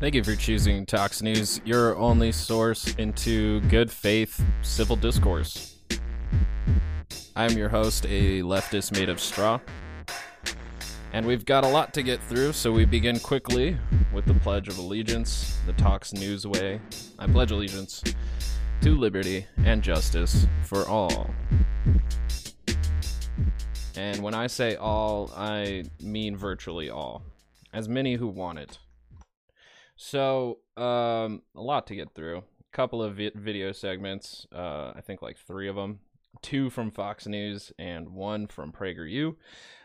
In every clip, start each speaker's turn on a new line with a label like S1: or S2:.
S1: Thank you for choosing Tox News, your only source into good faith civil discourse. I'm your host, a leftist made of straw. And we've got a lot to get through, so we begin quickly with the Pledge of Allegiance, the Tox News way. I pledge allegiance to liberty and justice for all. And when I say all, I mean virtually all. As many who want it. So, um, a lot to get through. A couple of vi- video segments, uh, I think like three of them. Two from Fox News and one from PragerU.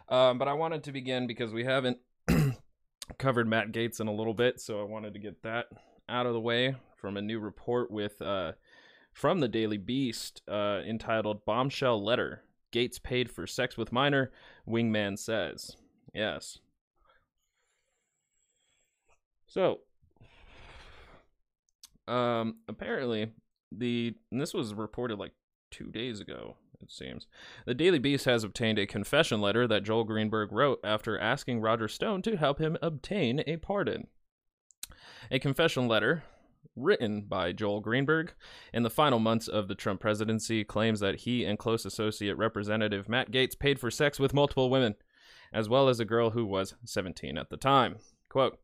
S1: Um, but I wanted to begin because we haven't covered Matt Gaetz in a little bit, so I wanted to get that out of the way from a new report with uh, from the Daily Beast uh, entitled "Bombshell Letter: Gaetz paid for sex with minor." Wingman says, "Yes." So, um, apparently the this was reported like two days ago it seems. The Daily Beast has obtained a confession letter that Joel Greenberg wrote after asking Roger Stone to help him obtain a pardon. A confession letter written by Joel Greenberg in the final months of the Trump presidency claims that he and close associate representative Matt Gaetz paid for sex with multiple women, as well as a girl who was 17 at the time. Quote,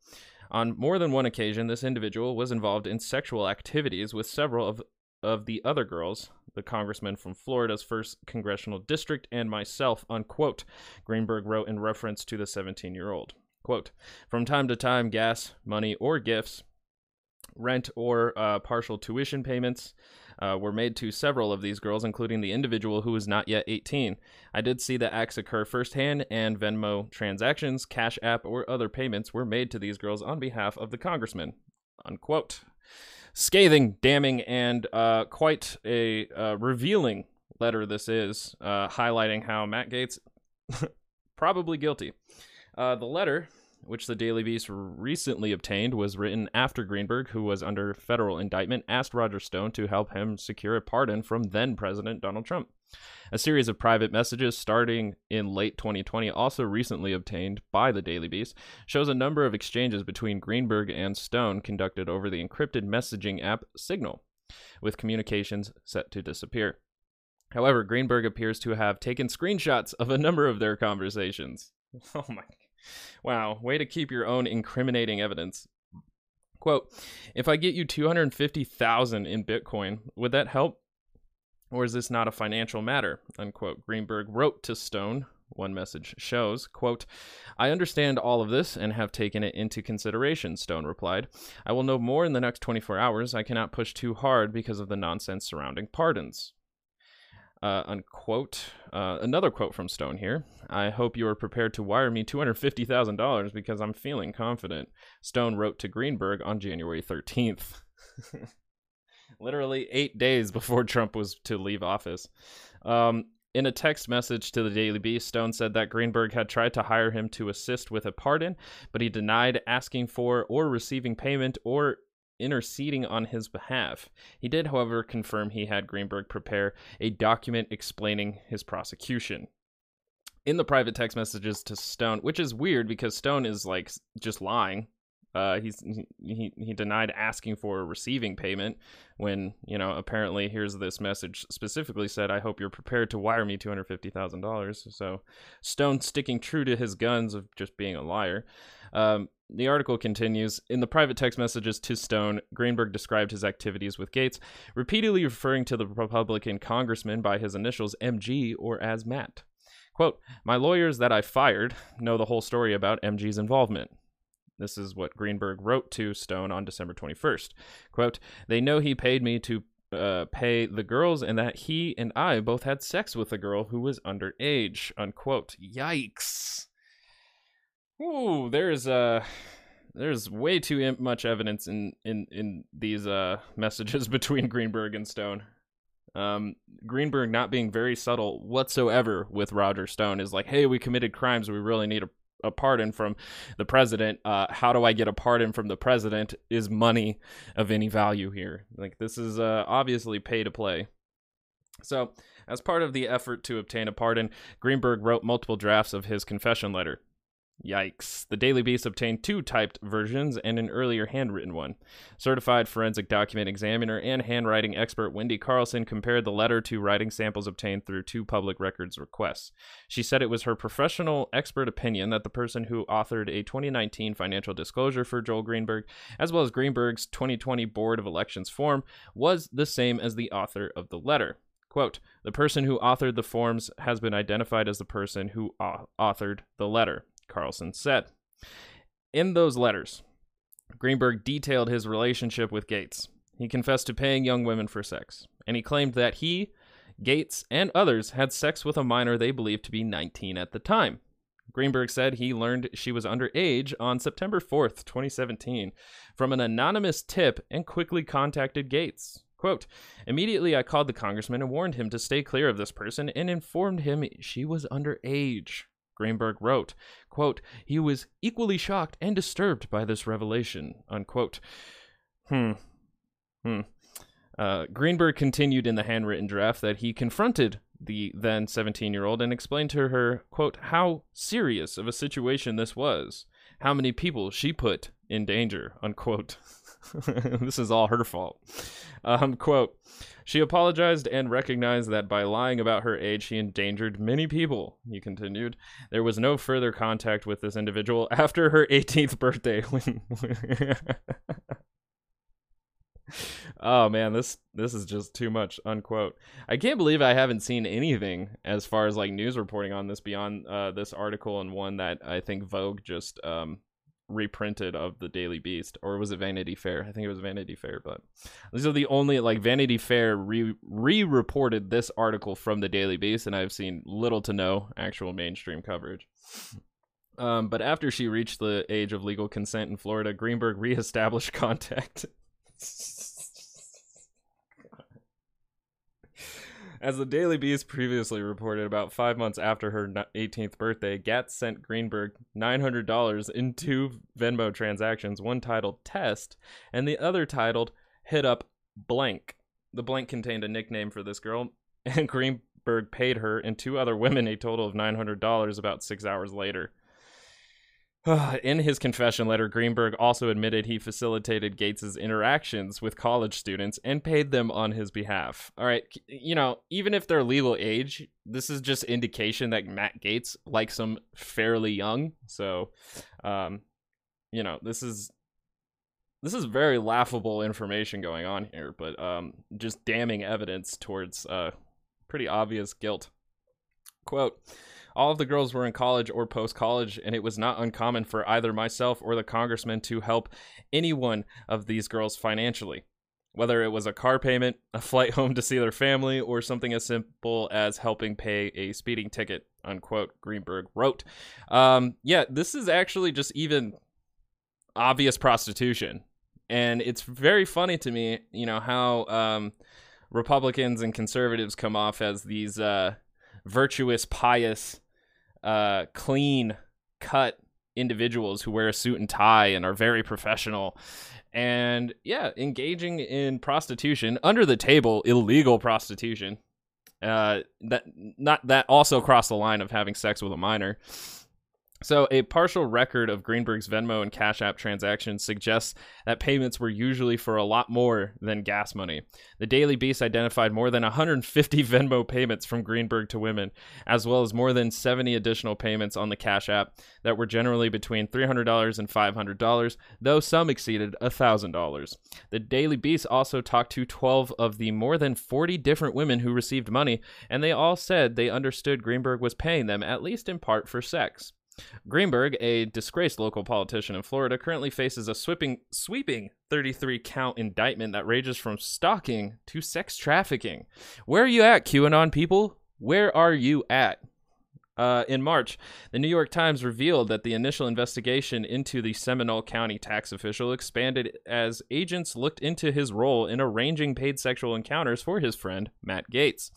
S1: on more than one occasion, this individual was involved in sexual activities with several of, of the other girls the congressman from Florida's first congressional district, and myself, unquote, Greenberg wrote in reference to the 17 year old. Quote, from time to time, gas, money, or gifts, rent, or uh, partial tuition payments uh, were made to several of these girls, including the individual who was not yet 18. I did see the acts occur firsthand, and Venmo transactions, Cash App, or other payments were made to these girls on behalf of the congressman. Unquote scathing, damning, and uh, quite a uh, revealing letter this is, uh, highlighting how Matt Gaetz probably guilty. Uh, the letter, which the Daily Beast recently obtained, was written after Greenberg, who was under federal indictment, asked Roger Stone to help him secure a pardon from then President Donald Trump. A series of private messages starting in late 2020, also recently obtained by the Daily Beast, shows a number of exchanges between Greenberg and Stone conducted over the encrypted messaging app Signal, with communications set to disappear. However, Greenberg appears to have taken screenshots of a number of their conversations. Oh my. Wow, way to keep your own incriminating evidence. Quote, if I get you 250,000 in Bitcoin, would that help? Or is this not a financial matter? Unquote. Greenberg wrote to Stone. One message shows, quote, I understand all of this and have taken it into consideration, Stone replied. I will know more in the next 24 hours. I cannot push too hard because of the nonsense surrounding pardons. Uh, unquote. Uh, another quote from Stone here. I hope you are prepared to wire me $250,000 because I'm feeling confident. Stone wrote to Greenberg on January 13th. literally eight days before Trump was to leave office. Um, in a text message to the Daily Beast, Stone said that Greenberg had tried to hire him to assist with a pardon, but he denied asking for or receiving payment or interceding on his behalf. He did, however, confirm he had Greenberg prepare a document explaining his prosecution. In the private text messages to Stone, which is weird because Stone is like just lying uh, he's he he denied asking for a receiving payment when you know apparently here's this message specifically said I hope you're prepared to wire me two hundred fifty thousand dollars. So Stone sticking true to his guns of just being a liar. Um, the article continues In the private text messages to Stone, Greenberg described his activities with Gaetz, repeatedly referring to the Republican congressman by his initials MG or as Matt. Quote, My lawyers that I fired know the whole story about MG's involvement. This is what Greenberg wrote to Stone on December 21st. Quote, They know he paid me to uh, pay the girls and that he and I both had sex with a girl who was underage. Unquote. Yikes. Ooh, there's uh there's way too much evidence in in in these uh messages between Greenberg and Stone. Um, Greenberg not being very subtle whatsoever with Roger Stone is like, hey, we committed crimes. We really need a a pardon from the president. Uh, how do I get a pardon from the president? Is money of any value here? Like this is uh, obviously pay to play. So, as part of the effort to obtain a pardon, Greenberg wrote multiple drafts of his confession letter. Yikes. The Daily Beast obtained two typed versions and an earlier handwritten one. Certified forensic document examiner and handwriting expert Wendy Carlson compared the letter to writing samples obtained through two public records requests. She said it was her professional expert opinion that the person who authored a 2019 financial disclosure for Joel Greenberg, as well as Greenberg's 2020 Board of Elections form, was the same as the author of the letter. Quote, the person who authored the forms has been identified as the person who authored the letter. Carlson said. In those letters, Greenberg detailed his relationship with Gaetz. He confessed to paying young women for sex, and he claimed that he, Gaetz, and others had sex with a minor they believed to be 19 at the time. Greenberg said he learned she was underage on September 4th, 2017, from an anonymous tip and quickly contacted Gaetz. Quote, Immediately I called the congressman and warned him to stay clear of this person and informed him she was underage. Greenberg wrote, quote, he was equally shocked and disturbed by this revelation, unquote. Hmm. Hmm. Uh, Greenberg continued in the handwritten draft that he confronted the then 17 year old and explained to her, quote, how serious of a situation this was, how many people she put in danger, unquote. this is all her fault. Um, quote, she apologized and recognized that by lying about her age, she endangered many people. He continued. There was no further contact with this individual after her 18th birthday. oh man, this this is just too much. Unquote. I can't believe I haven't seen anything as far as like news reporting on this beyond uh, this article and one that I think Vogue just um, reprinted of the Daily Beast, or was it Vanity Fair? I think it was Vanity Fair, but these are the only like Vanity Fair re re reported this article from the Daily Beast, and I've seen little to no actual mainstream coverage. Um, but after she reached the age of legal consent in Florida, Greenberg reestablished contact. As the Daily Beast previously reported, about five months after her 18th birthday, Gates sent Greenberg $900 in two Venmo transactions, one titled Test and the other titled Hit Up Blank. The blank contained a nickname for this girl, and Greenberg paid her and two other women a total of $900 about six hours later. In his confession letter, Greenberg also admitted he facilitated Gaetz's interactions with college students and paid them on his behalf. All right, you know, even if they're legal age, this is just indication that Matt Gaetz likes them fairly young. So, um, you know, this is this is very laughable information going on here, but um, just damning evidence towards uh, pretty obvious guilt. Quote. All of the girls were in college or post college, and it was not uncommon for either myself or the congressman to help any one of these girls financially. Whether it was a car payment, a flight home to see their family, or something as simple as helping pay a speeding ticket, unquote, Greenberg wrote. Um, yeah, this is actually just even obvious prostitution. And it's very funny to me, you know, how um, Republicans and conservatives come off as these uh, virtuous, pious, uh, clean cut individuals who wear a suit and tie and are very professional. And yeah, engaging in prostitution under the table, illegal prostitution. Uh, that not that also crossed the line of having sex with a minor. So, a partial record of Greenberg's Venmo and Cash App transactions suggests that payments were usually for a lot more than gas money. The Daily Beast identified more than 150 Venmo payments from Greenberg to women, as well as more than 70 additional payments on the Cash App that were generally between $300 and $500, though some exceeded $1,000. The Daily Beast also talked to 12 of the more than 40 different women who received money, and they all said they understood Greenberg was paying them, at least in part, for sex. Greenberg, a disgraced local politician in Florida, currently faces a sweeping, sweeping 33 count indictment that ranges from stalking to sex trafficking. Where are you at, QAnon people? Where are you at? Uh, in March, the New York Times revealed that the initial investigation into the Seminole County tax official expanded as agents looked into his role in arranging paid sexual encounters for his friend, Matt Gaetz.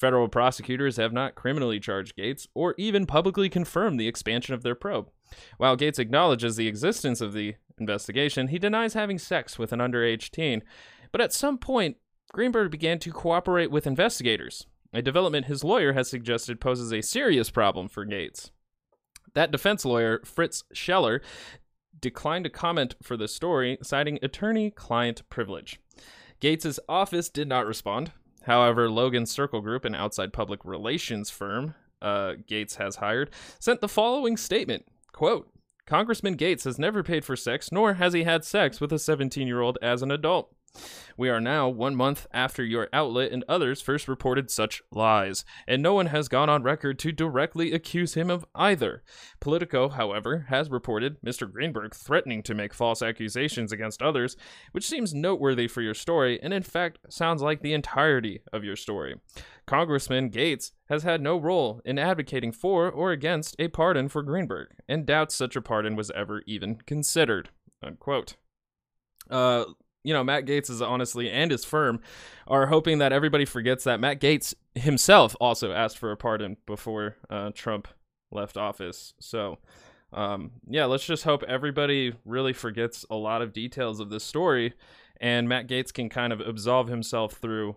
S1: Federal prosecutors have not criminally charged Gaetz or even publicly confirmed the expansion of their probe. While Gaetz acknowledges the existence of the investigation, he denies having sex with an underage teen. But at some point, Greenberg began to cooperate with investigators, a development his lawyer has suggested poses a serious problem for Gaetz. That defense lawyer, Fritz Scheller, declined to comment for the story, citing attorney client privilege. Gaetz's office did not respond. However, Logan Circle Group, an outside public relations firm uh, Gaetz has hired, sent the following statement quote, Congressman Gaetz has never paid for sex, nor has he had sex with a 17 year old as an adult. We are now one month after your outlet and others first reported such lies, and no one has gone on record to directly accuse him of either. Politico, however, has reported Mr. Greenberg threatening to make false accusations against others, which seems noteworthy for your story and in fact sounds like the entirety of your story. Congressman Gaetz has had no role in advocating for or against a pardon for Greenberg, and doubts such a pardon was ever even considered. Unquote. Uh, you know, Matt Gaetz is honestly and his firm are hoping that everybody forgets that Matt Gaetz himself also asked for a pardon before uh, Trump left office. So, um, yeah, let's just hope everybody really forgets a lot of details of this story and Matt Gaetz can kind of absolve himself through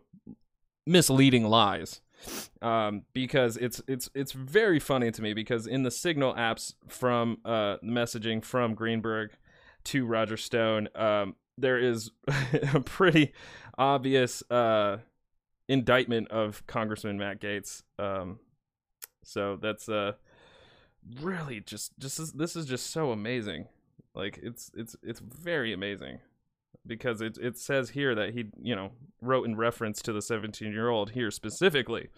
S1: misleading lies. Um, because it's it's it's very funny to me because in the Signal apps from uh, messaging from Greenberg to Roger Stone, um, there is a pretty obvious uh, indictment of Congressman Matt Gaetz. Um, so that's uh, really just just this is just so amazing. Like it's it's it's very amazing because it it says here that he you know wrote in reference to the 17 year old here specifically.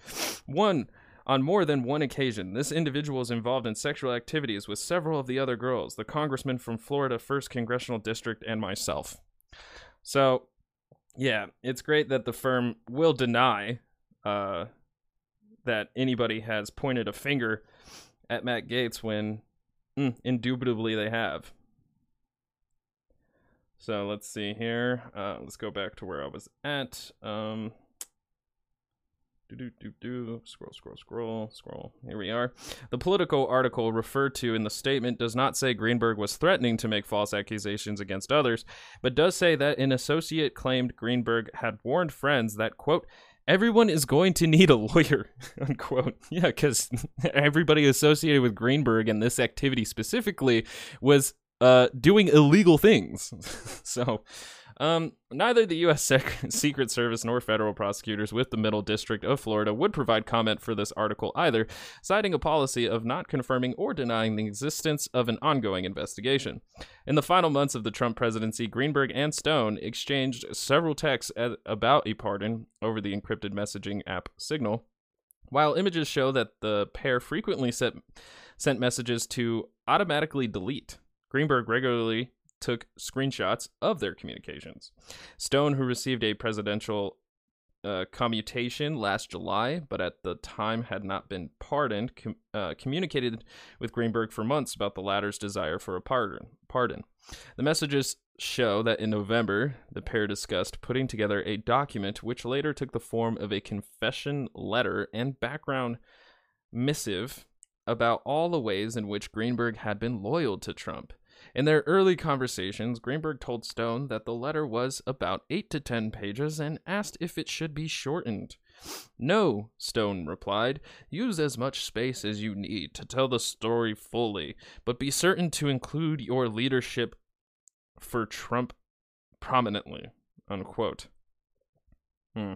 S1: One on more than one occasion, this individual is involved in sexual activities with several of the other girls, the congressman from Florida 1st Congressional District, and myself. So, yeah, it's great that the firm will deny uh, that anybody has pointed a finger at Matt Gaetz when mm, indubitably they have. So let's see here. Uh, let's go back to where I was at. Um, do do do. Scroll, scroll, scroll, scroll. Here we are. The Politico article referred to in the statement does not say Greenberg was threatening to make false accusations against others, but does say that an associate claimed Greenberg had warned friends that quote everyone is going to need a lawyer unquote yeah because everybody associated with greenberg and this activity specifically was uh, doing illegal things so um, neither the U.S. Sec- Secret Service nor federal prosecutors with the Middle District of Florida would provide comment for this article either, citing a policy of not confirming or denying the existence of an ongoing investigation. In the final months of the Trump presidency, Greenberg and Stone exchanged several texts at, about a pardon over the encrypted messaging app Signal. While images show that the pair frequently sent, sent messages to automatically delete, Greenberg regularly took screenshots of their communications. Stone, who received a presidential uh, commutation last July, but at the time had not been pardoned, com- uh, communicated with Greenberg for months about the latter's desire for a pardon. Pardon. The messages show that in November, the pair discussed putting together a document which later took the form of a confession letter and background missive about all the ways in which Greenberg had been loyal to Trump. In their early conversations, Greenberg told Stone that the letter was about 8 to 10 pages and asked if it should be shortened. No, Stone replied. Use as much space as you need to tell the story fully, but be certain to include your leadership for Trump prominently. Unquote. Hmm.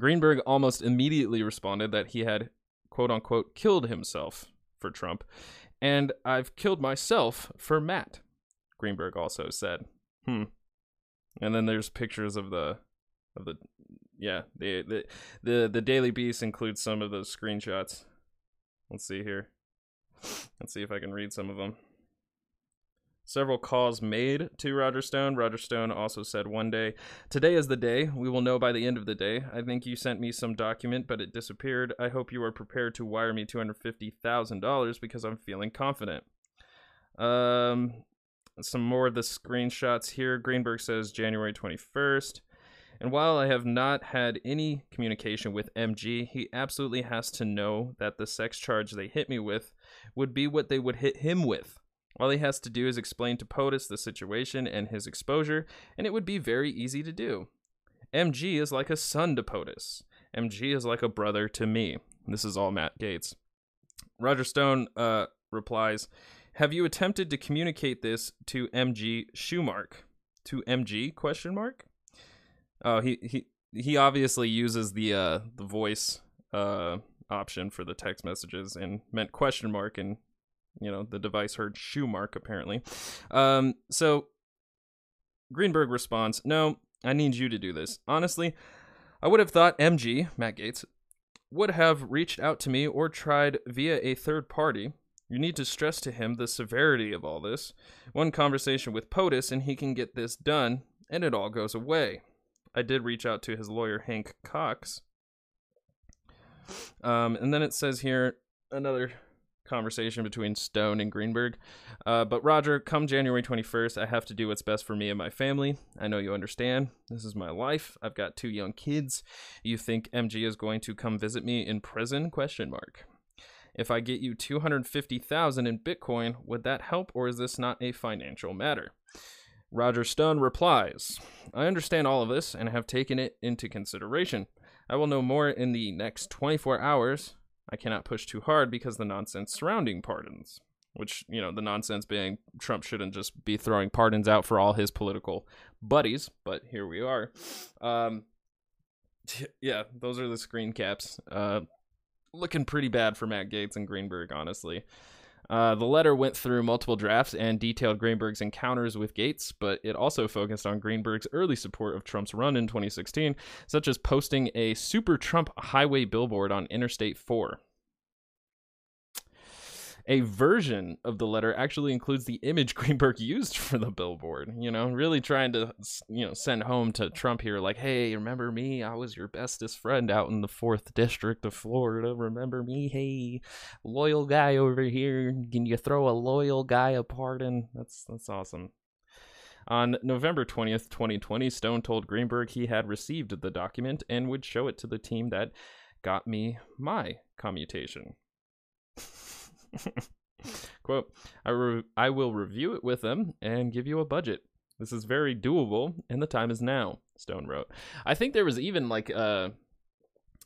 S1: Greenberg almost immediately responded that he had, quote unquote, killed himself for Trump and I've killed myself for Matt, Greenberg also said. Hmm. And then there's pictures of the of the yeah, the the the, the Daily Beast includes some of those screenshots. Let's see here. Let's see if I can read some of them. Several calls made to Roger Stone. Roger Stone also said one day, Today is the day. We will know by the end of the day. I think you sent me some document, but it disappeared. I hope you are prepared to wire me $250,000 because I'm feeling confident. Um, some more of the screenshots here. Greenberg says January 21st. And while I have not had any communication with MG, he absolutely has to know that the sex charge they hit me with would be what they would hit him with. All he has to do is explain to POTUS the situation and his exposure, and it would be very easy to do. MG is like a son to POTUS. MG is like a brother to me. This is all Matt Gaetz. Roger Stone uh, replies, "Have you attempted to communicate this to MG Schumark? To MG question mark? Oh, he he he obviously uses the uh the voice uh option for the text messages and meant question mark and you know the device heard shoe mark apparently. Um so Greenberg responds, "No, I need you to do this. Honestly, I would have thought MG, Matt Gaetz, would have reached out to me or tried via a third party. You need to stress to him the severity of all this. One conversation with POTUS and he can get this done, and it all goes away. I did reach out to his lawyer, Hank Cox. Um, and then it says here another conversation between Stone and Greenberg. Uh, but Roger, come January 21st, I have to do what's best for me and my family. I know you understand. This is my life. I've got two young kids. You think MG is going to come visit me in prison? Question mark. If I get you 250,000 in Bitcoin, would that help or is this not a financial matter? Roger Stone replies, I understand all of this and have taken it into consideration. I will know more in the next 24 hours. I cannot push too hard because the nonsense surrounding pardons, which, you know, the nonsense being Trump shouldn't just be throwing pardons out for all his political buddies, but here we are. Um, yeah, those are the screen caps. Uh, looking pretty bad for Matt Gaetz and Greenberg, honestly. Uh, the letter went through multiple drafts and detailed Greenberg's encounters with Gaetz, but it also focused on Greenberg's early support of Trump's run in 2016, such as posting a Super Trump highway billboard on Interstate 4. A version of the letter actually includes the image Greenberg used for the billboard, you know, really trying to, you know, send home to Trump here, like, hey, remember me? I was your bestest friend out in the 4th District of Florida. Remember me? Hey, loyal guy over here. Can you throw a loyal guy a pardon? That's, that's awesome. On November 20th, 2020, Stone told Greenberg he had received the document and would show it to the team that got me my commutation. Quote, I, re- I will review it with them and give you a budget. This is very doable, and the time is now, Stone wrote. I think there was even like uh,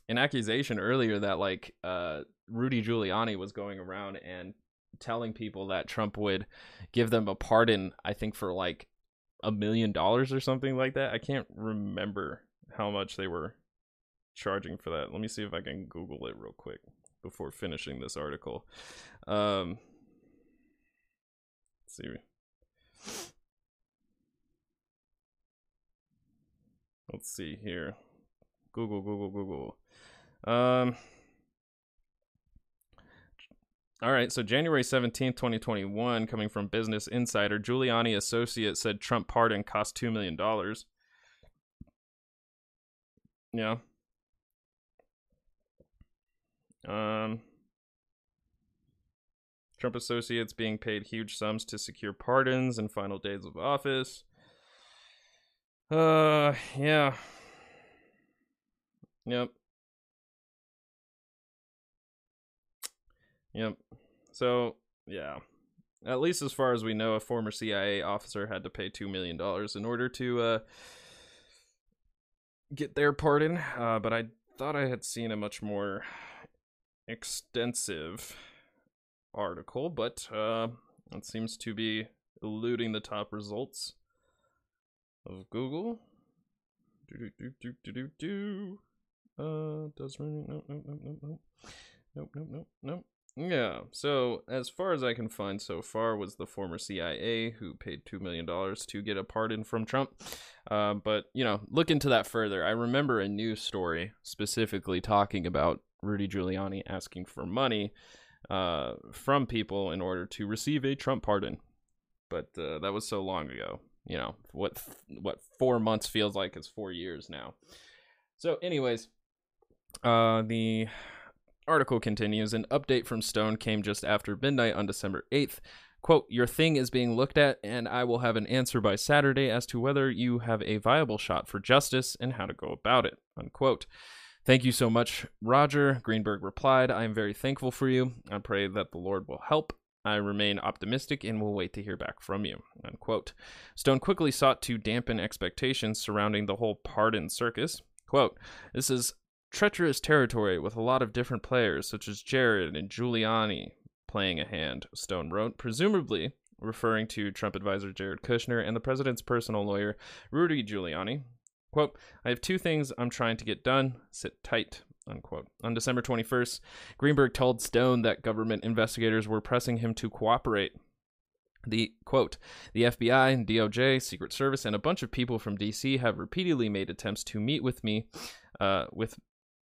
S1: an accusation earlier that like uh, Rudy Giuliani was going around and telling people that Trump would give them a pardon, I think for like a million dollars or something like that. I can't remember how much they were charging for that. Let me see if I can Google it real quick before finishing this article. Um, let's see. Let's see here. Google, Google, Google. Um, all right, so January 17th, 2021, coming from Business Insider, Giuliani associate said Trump pardon cost $2 million. Yeah. Um, Trump associates being paid huge sums to secure pardons in final days of office. Uh, yeah. Yep. Yep. So, yeah. At least as far as we know, a former CIA officer had to pay $2 million in order to uh, get their pardon. Uh, but I thought I had seen a much more extensive article, but uh, it seems to be eluding the top results of Google. Do do do do do do do. Uh, does no no no no no no nope nope nope nope. Yeah. So as far as I can find so far, was the former CIA who paid two million dollars to get a pardon from Trump. Uh, but you know, look into that further. I remember a news story specifically talking about Rudy Giuliani asking for money uh, from people in order to receive a Trump pardon. But uh, that was so long ago. You know what? What four months feels like is four years now. So, anyways, uh, the article continues. An update from Stone came just after midnight on December eighth. Quote, your thing is being looked at, and I will have an answer by Saturday as to whether you have a viable shot for justice and how to go about it. Unquote. Thank you so much, Roger. Greenberg replied, I am very thankful for you. I pray that the Lord will help. I remain optimistic and will wait to hear back from you. Unquote. Stone quickly sought to dampen expectations surrounding the whole pardon circus. Quote, This is treacherous territory with a lot of different players, such as Jared and Giuliani, playing a hand, Stone wrote, presumably referring to Trump advisor Jared Kushner and the president's personal lawyer, Rudy Giuliani. Quote, I have two things I'm trying to get done. Sit tight. Unquote. On December 21st, Greenberg told Stone that government investigators were pressing him to cooperate. The quote, the FBI, DOJ, Secret Service, and a bunch of people from DC have repeatedly made attempts to meet with me, uh, with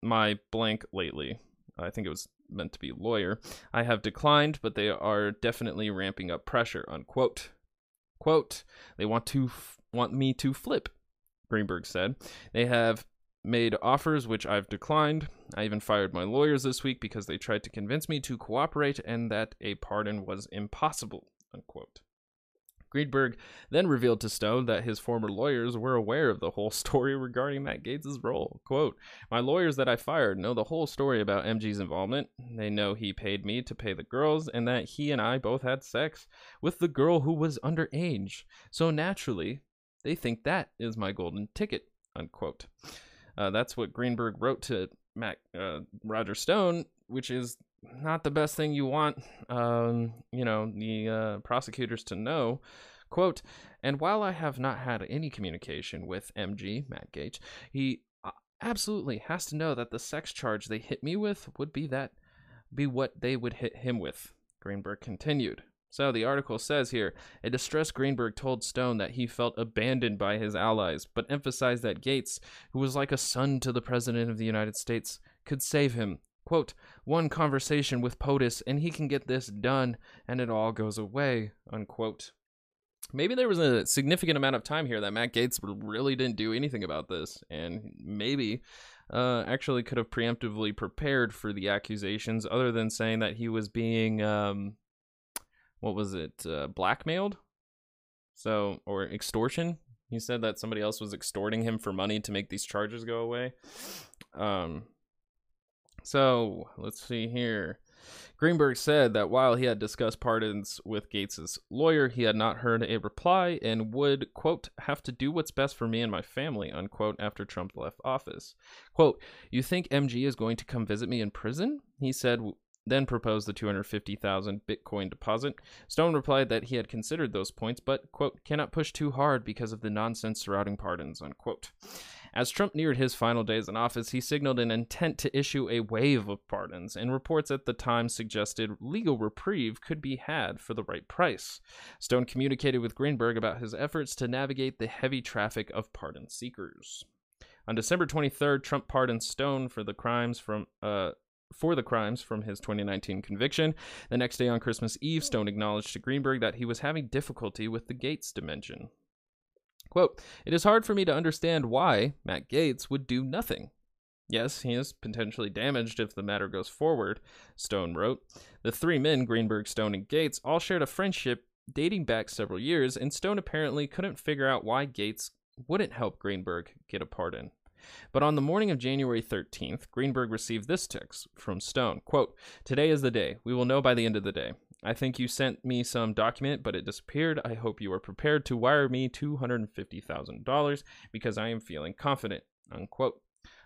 S1: my blank lately. I think it was meant to be lawyer. I have declined, but they are definitely ramping up pressure. Unquote. Quote. They want to f- want me to flip. Greenberg said. They have made offers which I've declined. I even fired my lawyers this week because they tried to convince me to cooperate and that a pardon was impossible. Unquote. Greenberg then revealed to Stone that his former lawyers were aware of the whole story regarding Matt Gaetz' role. Quote, My lawyers that I fired know the whole story about MG's involvement. They know he paid me to pay the girls and that he and I both had sex with the girl who was underage. So naturally, they think that is my golden ticket. Unquote. Uh, that's what Greenberg wrote to Matt uh, Roger Stone, which is not the best thing you want, um, you know, the uh, prosecutors to know. Quote, and while I have not had any communication with MG, Matt Gaetz, he uh, absolutely has to know that the sex charge they hit me with would be that, be what they would hit him with. Greenberg continued. So the article says here a distressed Greenberg told Stone that he felt abandoned by his allies, but emphasized that Gaetz, who was like a son to the President of the United States, could save him Quote, one conversation with POTUS and he can get this done and it all goes away, unquote. Maybe there was a significant amount of time here that Matt Gaetz really didn't do anything about this, and maybe uh, actually could have preemptively prepared for the accusations, other than saying that he was being, um, what was it, uh, blackmailed? So, or extortion? He said that somebody else was extorting him for money to make these charges go away. Um, so let's see here. Greenberg said that while he had discussed pardons with Gaetz's lawyer, he had not heard a reply and would, quote, have to do what's best for me and my family, unquote, after Trump left office. Quote, You think MG is going to come visit me in prison? He said, then proposed the 250,000 Bitcoin deposit. Stone replied that he had considered those points, but, quote, cannot push too hard because of the nonsense surrounding pardons, unquote. As Trump neared his final days in office, he signaled an intent to issue a wave of pardons, and reports at the time suggested legal reprieve could be had for the right price. Stone communicated with Greenberg about his efforts to navigate the heavy traffic of pardon seekers. On December 23rd, Trump pardoned Stone for the crimes from uh, for the crimes from his 2019 conviction. The next day on Christmas Eve, Stone acknowledged to Greenberg that he was having difficulty with the Gaetz dimension. Quote, It is hard for me to understand why Matt Gaetz would do nothing. Yes, he is potentially damaged if the matter goes forward, Stone wrote. The three men, Greenberg, Stone, and Gaetz, all shared a friendship dating back several years, and Stone apparently couldn't figure out why Gaetz wouldn't help Greenberg get a pardon. But on the morning of January 13th, Greenberg received this text from Stone quote, Today is the day. We will know by the end of the day. I think you sent me some document, but it disappeared. I hope you are prepared to wire me $250,000 because I am feeling confident. Unquote.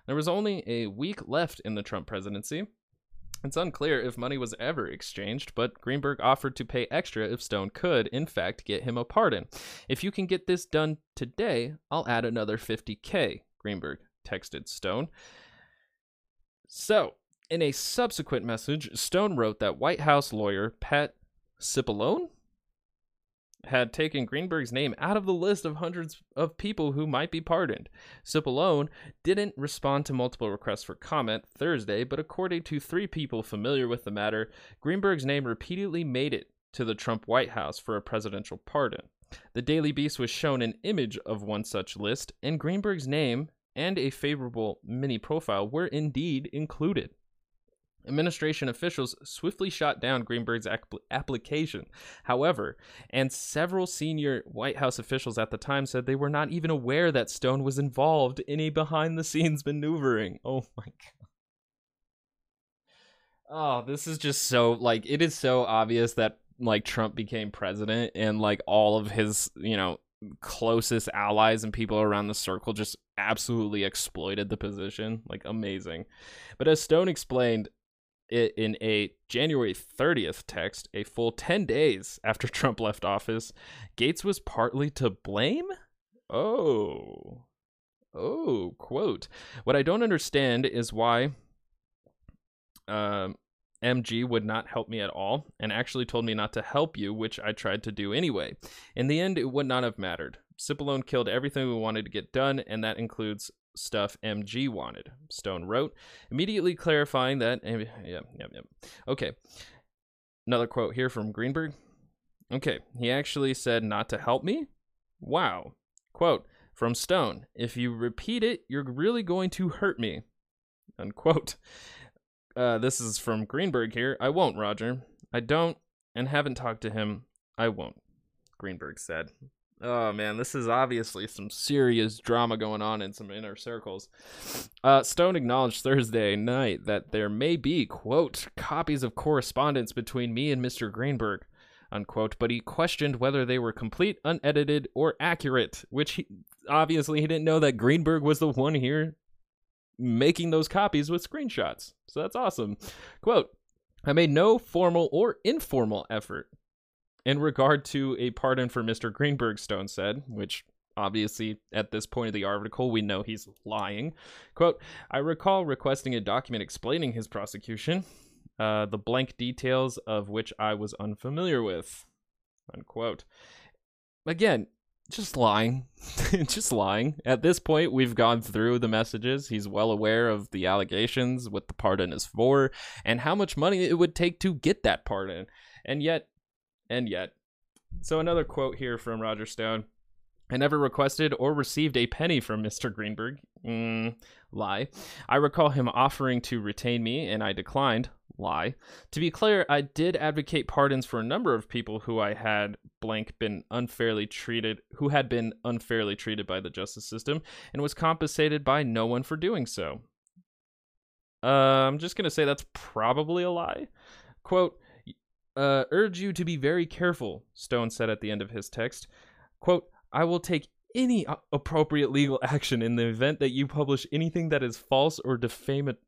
S1: There was only a week left in the Trump presidency. It's unclear if money was ever exchanged, but Greenberg offered to pay extra if Stone could, in fact, get him a pardon. If you can get this done today, I'll add another 50K, Greenberg texted Stone. So, in a subsequent message, Stone wrote that White House lawyer Pat Cipollone had taken Greenberg's name out of the list of hundreds of people who might be pardoned. Cipollone didn't respond to multiple requests for comment Thursday, but according to three people familiar with the matter, Greenberg's name repeatedly made it to the Trump White House for a presidential pardon. The Daily Beast was shown an image of one such list, and Greenberg's name and a favorable mini profile were indeed included. Administration officials swiftly shot down Greenberg's application, however, and several senior White House officials at the time said they were not even aware that Stone was involved in a behind the scenes maneuvering. Oh my god. Oh, this is just so like it is so obvious that like Trump became president and like all of his, you know, closest allies and people around the circle just absolutely exploited the position. Like amazing. But as Stone explained, it in a January 30th text, a full 10 days after Trump left office, Gaetz was partly to blame? Oh. Oh, quote. What I don't understand is why um, MG would not help me at all and actually told me not to help you, which I tried to do anyway. In the end, it would not have mattered. Cipollone killed everything we wanted to get done, and that includes stuff MG wanted. Stone wrote, immediately clarifying that. Yeah, yeah, yeah. Okay. Another quote here from Greenberg. Okay, he actually said not to help me? Wow. Quote from Stone, if you repeat it, you're really going to hurt me. Unquote. Uh, this is from Greenberg here. I won't, Roger. I don't and haven't talked to him. I won't, Greenberg said. Oh man, this is obviously some serious drama going on in some inner circles. Uh, Stone acknowledged Thursday night that there may be, quote, copies of correspondence between me and Mr. Greenberg, unquote, but he questioned whether they were complete, unedited, or accurate, which he, obviously he didn't know that Greenberg was the one here making those copies with screenshots. So that's awesome. Quote I made no formal or informal effort in regard to a pardon for Mr. Greenberg, Stone said, which obviously at this point of the article we know he's lying. Quote I recall requesting a document explaining his prosecution, uh, the blank details of which I was unfamiliar with. Unquote. Again, just lying. just lying. At this point, we've gone through the messages. He's well aware of the allegations, what the pardon is for, and how much money it would take to get that pardon. And yet, and yet. So, another quote here from Roger Stone I never requested or received a penny from Mr. Greenberg. Mm, lie. I recall him offering to retain me, and I declined. Lie. To be clear, I did advocate pardons for a number of people who I had blank been unfairly treated, who had been unfairly treated by the justice system, and was compensated by no one for doing so. Uh, I'm just gonna say that's probably a lie. Quote. Uh, urge you to be very careful, Stone said at the end of his text. Quote, I will take any appropriate legal action in the event that you publish anything that is false or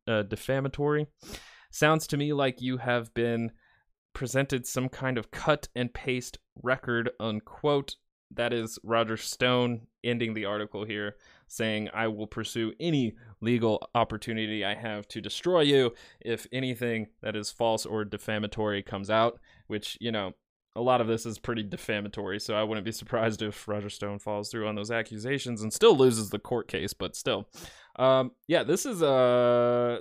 S1: uh, defamatory. Sounds to me like you have been presented some kind of cut and paste record, unquote. That is Roger Stone ending the article here, saying, I will pursue any legal opportunity I have to destroy you if anything that is false or defamatory comes out, which, you know, a lot of this is pretty defamatory, so I wouldn't be surprised if Roger Stone falls through on those accusations and still loses the court case, but still. Um, yeah, this is uh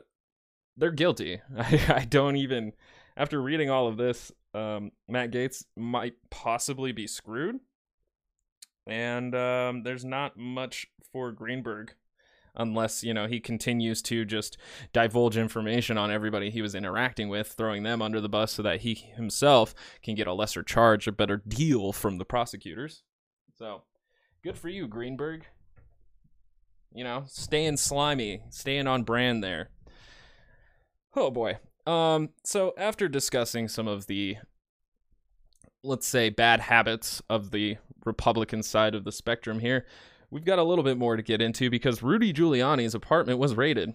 S1: they're guilty. I, I don't even after reading all of this, um, Matt Gaetz might possibly be screwed. And um, there's not much for Greenberg unless you know he continues to just divulge information on everybody he was interacting with throwing them under the bus so that he himself can get a lesser charge a better deal from the prosecutors. So good for you greenberg. You know staying slimy staying on brand there. Oh boy. Um so after discussing some of the let's say bad habits of the republican side of the spectrum here we've got a little bit more to get into because Rudy Giuliani's apartment was raided,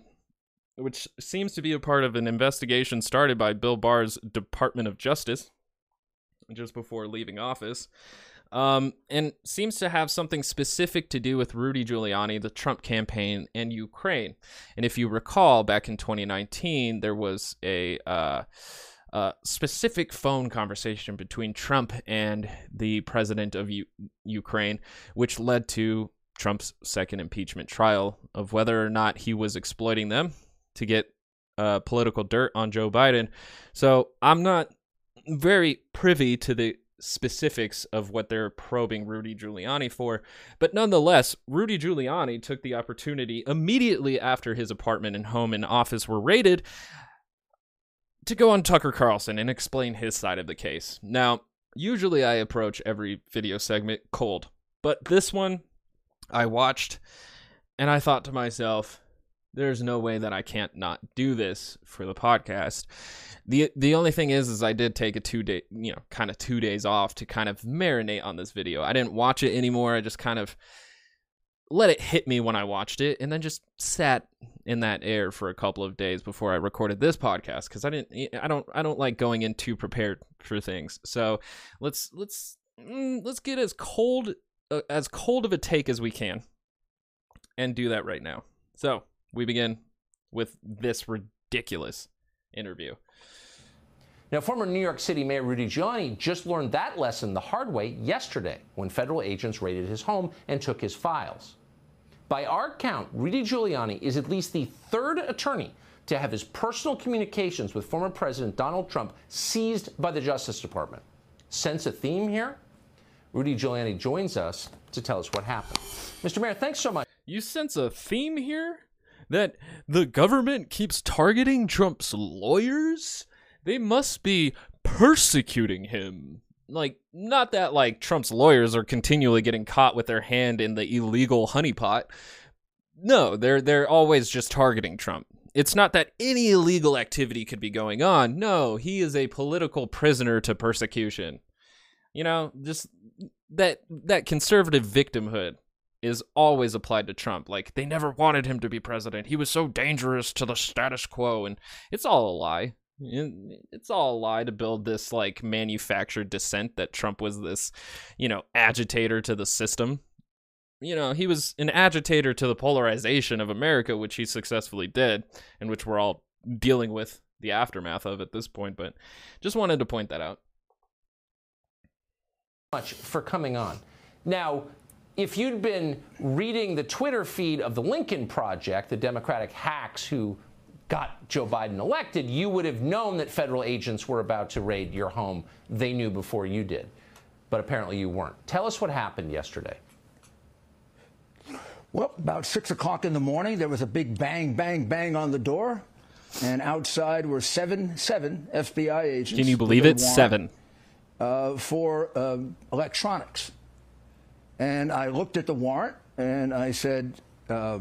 S1: which seems to be a part of an investigation started by Bill Barr's Department of Justice just before leaving office. Um, and seems to have something specific to do with Rudy Giuliani, the Trump campaign, and Ukraine. And if you recall, back in 2019, there was a uh, uh, specific phone conversation between Trump and the president of U- Ukraine, which led to Trump's second impeachment trial of whether or not he was exploiting them to get uh, political dirt on Joe Biden. So I'm not very privy to the specifics of what they're probing Rudy Giuliani for, but nonetheless, Rudy Giuliani took the opportunity immediately after his apartment and home and office were raided to go on Tucker Carlson and explain his side of the case. Now, usually I approach every video segment cold, but this one I watched and I thought to myself, there's no way that I can't not do this for the podcast. The the only thing is is I did take a 2 day, you know, kind of 2 days off to kind of marinate on this video. I didn't watch it anymore. I just kind of let it hit me when I watched it, and then just sat in that air for a couple of days before I recorded this podcast because I didn't. I don't. I don't like going in too prepared for things. So let's let's mm, let's get as cold Uh, as cold of a take as we can, and do that right now. So we begin with this ridiculous interview.
S2: Now, former New York City Mayor Rudy Giuliani just learned that lesson the hard way yesterday when federal agents raided his home and took his files. By our count, Rudy Giuliani is at least the third attorney to have his personal communications with former President Donald Trump seized by the Justice Department. Sense a theme here? Rudy Giuliani joins us to tell us what happened. Mr. Mayor, thanks so much.
S1: You sense a theme here? That the government keeps targeting Trump's lawyers? They must be persecuting him. Like, not that like Trump's lawyers are continually getting caught with their hand in the illegal honeypot. No, they're they're always just targeting Trump. It's not that any illegal activity could be going on. No, he is a political prisoner to persecution. You know, just that that conservative victimhood is always applied to Trump. Like they never wanted him to be president. He was so dangerous to the status quo and it's all a lie. It's all a lie to build this like manufactured dissent that Trump was this, you know, agitator to the system. You know, he was an agitator to the polarization of America, which he successfully did, and which we're all dealing with the aftermath of at this point. But just wanted to point that out.
S2: Much for coming on. Now, if you'd been reading the Twitter feed of the Lincoln Project, the Democratic hacks who got Joe Biden elected, you would have known that federal agents were about to raid your home. They knew before you did. But apparently you weren't. Tell us what happened yesterday.
S3: Well, about 6 o'clock in the morning, there was a big bang, bang, bang on the door. And outside were seven, seven FBI agents.
S1: Can you believe it? Seven.
S3: Uh, for uh, electronics. And I looked at the warrant and I said, uh,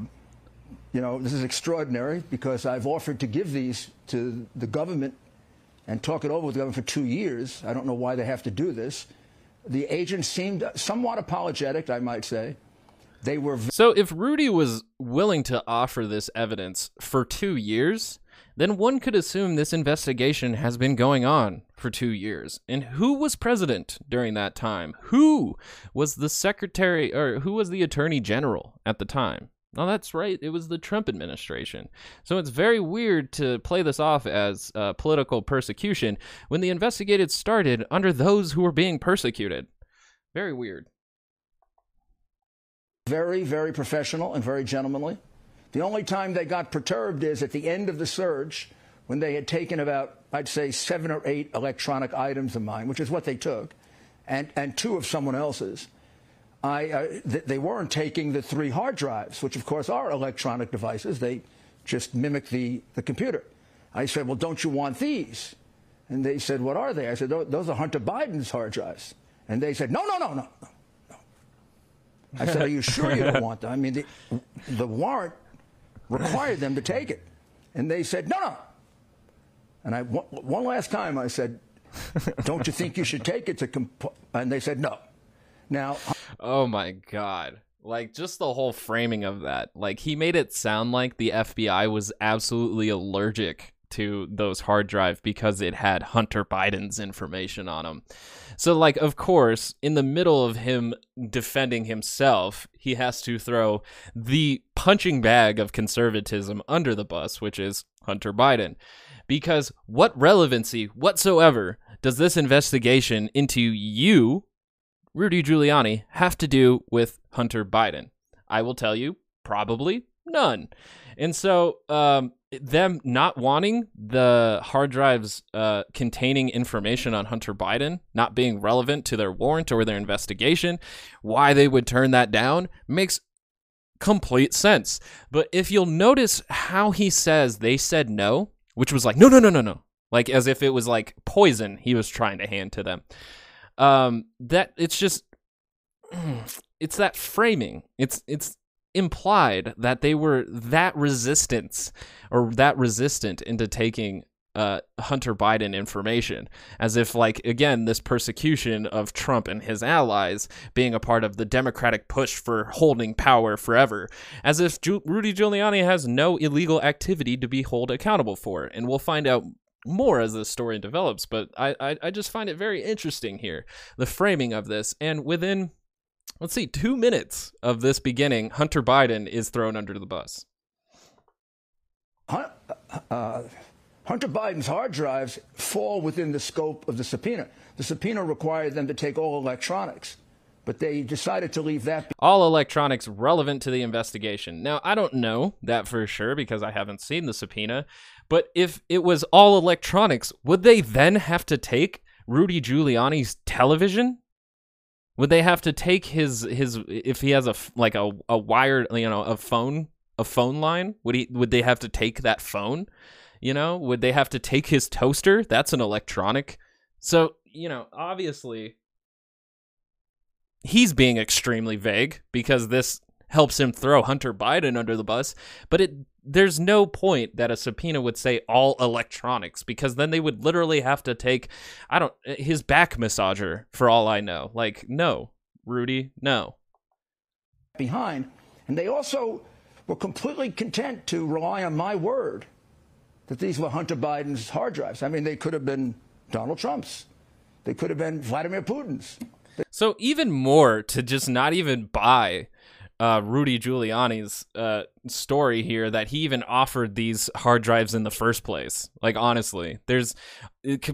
S3: you know, this is extraordinary because I've offered to give these to the government and talk it over with the government for two years. I don't know why they have to do this. The agents seemed somewhat apologetic, I might say. They were.
S1: So if Rudy was willing to offer this evidence for two years, then one could assume this investigation has been going on for two years. And who was president during that time? Who was the secretary or who was the attorney general at the time? Oh, that's right. It was the Trump administration. So it's very weird to play this off as uh, political persecution when the investigation started under those who were being persecuted. Very weird.
S3: Very, very professional and very gentlemanly. The only time they got perturbed is at the end of the surge when they had taken about, I'd say, seven or eight electronic items of mine, which is what they took, and, and two of someone else's. I, uh, th- they weren't taking the three hard drives, which of course are electronic devices. They just mimic the, the computer. I said, well, don't you want these? And they said, what are they? I said, those are Hunter Biden's hard drives. And they said, no, no, no, no, no. I said, are you sure you don't want them? I mean, the, the warrant required them to take it. And they said, no, no. And I, one last time I said, don't you think you should take it to, comp-? and they said, no. Now,
S1: oh my god. Like just the whole framing of that. Like he made it sound like the FBI was absolutely allergic to those hard drive because it had Hunter Biden's information on them. So like of course, in the middle of him defending himself, he has to throw the punching bag of conservatism under the bus, which is Hunter Biden. Because what relevancy whatsoever does this investigation into you Rudy Giuliani have to do with Hunter Biden? I will tell you, probably none. And so, um, them not wanting the hard drives uh, containing information on Hunter Biden not being relevant to their warrant or their investigation, why they would turn that down makes complete sense. But if you'll notice how he says they said no, which was like, no, no, no, no, no, like as if it was like poison he was trying to hand to them um, that it's just it's that framing. It's it's implied that they were that resistance or that resistant into taking uh, Hunter Biden information, as if, like, again, this persecution of Trump and his allies being a part of the Democratic push for holding power forever, as if Ju- Rudy Giuliani has no illegal activity to be held accountable for. And we'll find out more as the story develops, but I, I, I just find it very interesting here, the framing of this. And within, let's see, two minutes of this beginning, Hunter Biden is thrown under the bus.
S3: Uh, Hunter Biden's hard drives fall within the scope of the subpoena. The subpoena required them to take all electronics, but they decided to leave that.
S1: All electronics relevant to the investigation. Now, I don't know that for sure because I haven't seen the subpoena, but if it was all electronics, would they then have to take Rudy Giuliani's television? Would they have to take his his if he has a like a a wired you know a phone a phone line? Would he would they have to take that phone? You know, would they have to take his toaster? That's an electronic. So, you know, obviously he's being extremely vague because this helps him throw Hunter Biden under the bus, but it there's no point that a subpoena would say all electronics because then they would literally have to take I don't his back massager for all I know. Like no, Rudy, no.
S3: Behind, and they also were completely content to rely on my word that these were Hunter Biden's hard drives. I mean, they could have been Donald Trump's. They could have been Vladimir Putin's.
S1: So even more to just not even buy uh, Rudy Giuliani's uh, story here that he even offered these hard drives in the first place. Like honestly, there's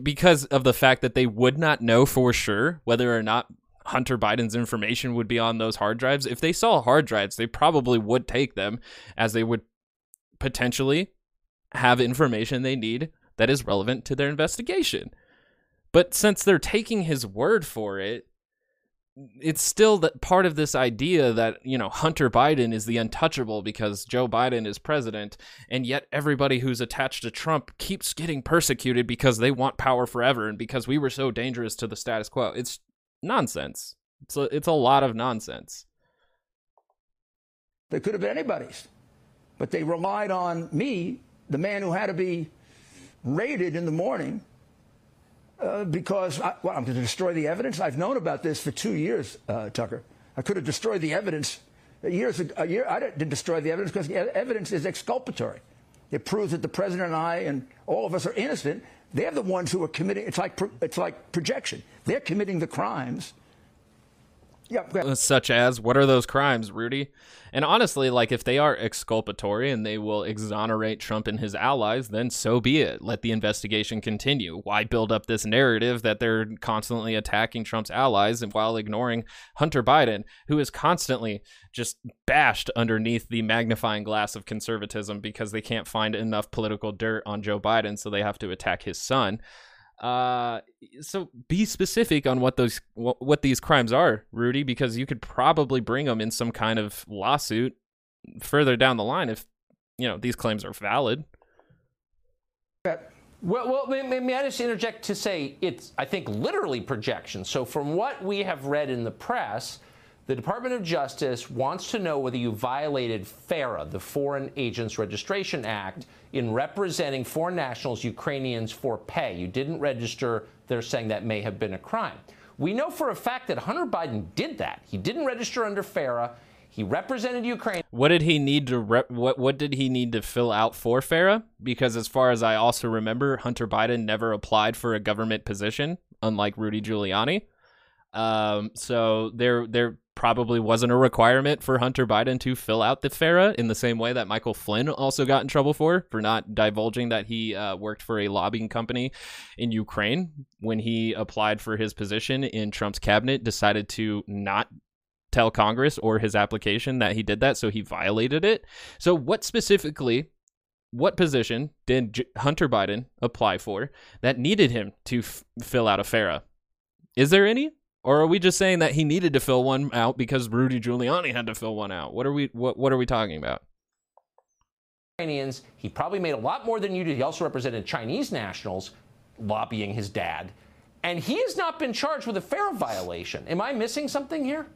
S1: because of the fact that they would not know for sure whether or not Hunter Biden's information would be on those hard drives. If they saw hard drives, they probably would take them as they would potentially have information they need that is relevant to their investigation. But since they're taking his word for it, it's still that part of this idea that you know Hunter Biden is the untouchable because Joe Biden is president, and yet everybody who's attached to Trump keeps getting persecuted because they want power forever and because we were so dangerous to the status quo. It's nonsense. It's a, it's a lot of nonsense.
S3: They could have been anybody's, but they relied on me the man who had to be raided in the morning uh, because I, I'm going to destroy the evidence. I've known about this for two years, uh, Tucker. I could have destroyed the evidence years ago. A year, I didn't destroy the evidence because the evidence is exculpatory. It proves that the president and I and all of us are innocent. They're the ones who are committing. It's like it's like projection. They're committing the crimes
S1: uh, such as what are those crimes, Rudy? And honestly, like if they are exculpatory and they will exonerate Trump and his allies, then so be it. Let the investigation continue. Why build up this narrative that they're constantly attacking Trump's allies and while ignoring Hunter Biden, who is constantly just bashed underneath the magnifying glass of conservatism because they can't find enough political dirt on Joe Biden, so they have to attack his son. Uh, so be specific on what those what, what these crimes are, Rudy, because you could probably bring them in some kind of lawsuit further down the line if you know these claims are valid.
S2: Well, well may, may I just interject to say it's, I think, literally projection. So, from what we have read in the press, the Department of Justice wants to know whether you violated FARA, the Foreign Agents Registration Act, in representing foreign nationals, Ukrainians, for pay. You didn't register. They're saying that may have been a crime. We know for a fact that Hunter Biden did that. He didn't register under FARA. He represented Ukraine.
S1: What did he need to rep- what what did he need to fill out for FARA? Because as far as I also remember, Hunter Biden never applied for a government position, unlike Rudy Giuliani. Um, so there there probably wasn't a requirement for Hunter Biden to fill out the FARA in the same way that Michael Flynn also got in trouble for for not divulging that he uh, worked for a lobbying company in Ukraine when he applied for his position in Trump's cabinet decided to not tell Congress or his application that he did that so he violated it. So what specifically what position did Hunter Biden apply for that needed him to f- fill out a FARA? Is there any? Or are we just saying that he needed to fill one out because Rudy Giuliani had to fill one out? What are we what what are we talking about?
S2: Ukrainians, he probably made a lot more than you did. He also represented Chinese nationals lobbying his dad. And he has not been charged with a FARA violation. Am I missing something here?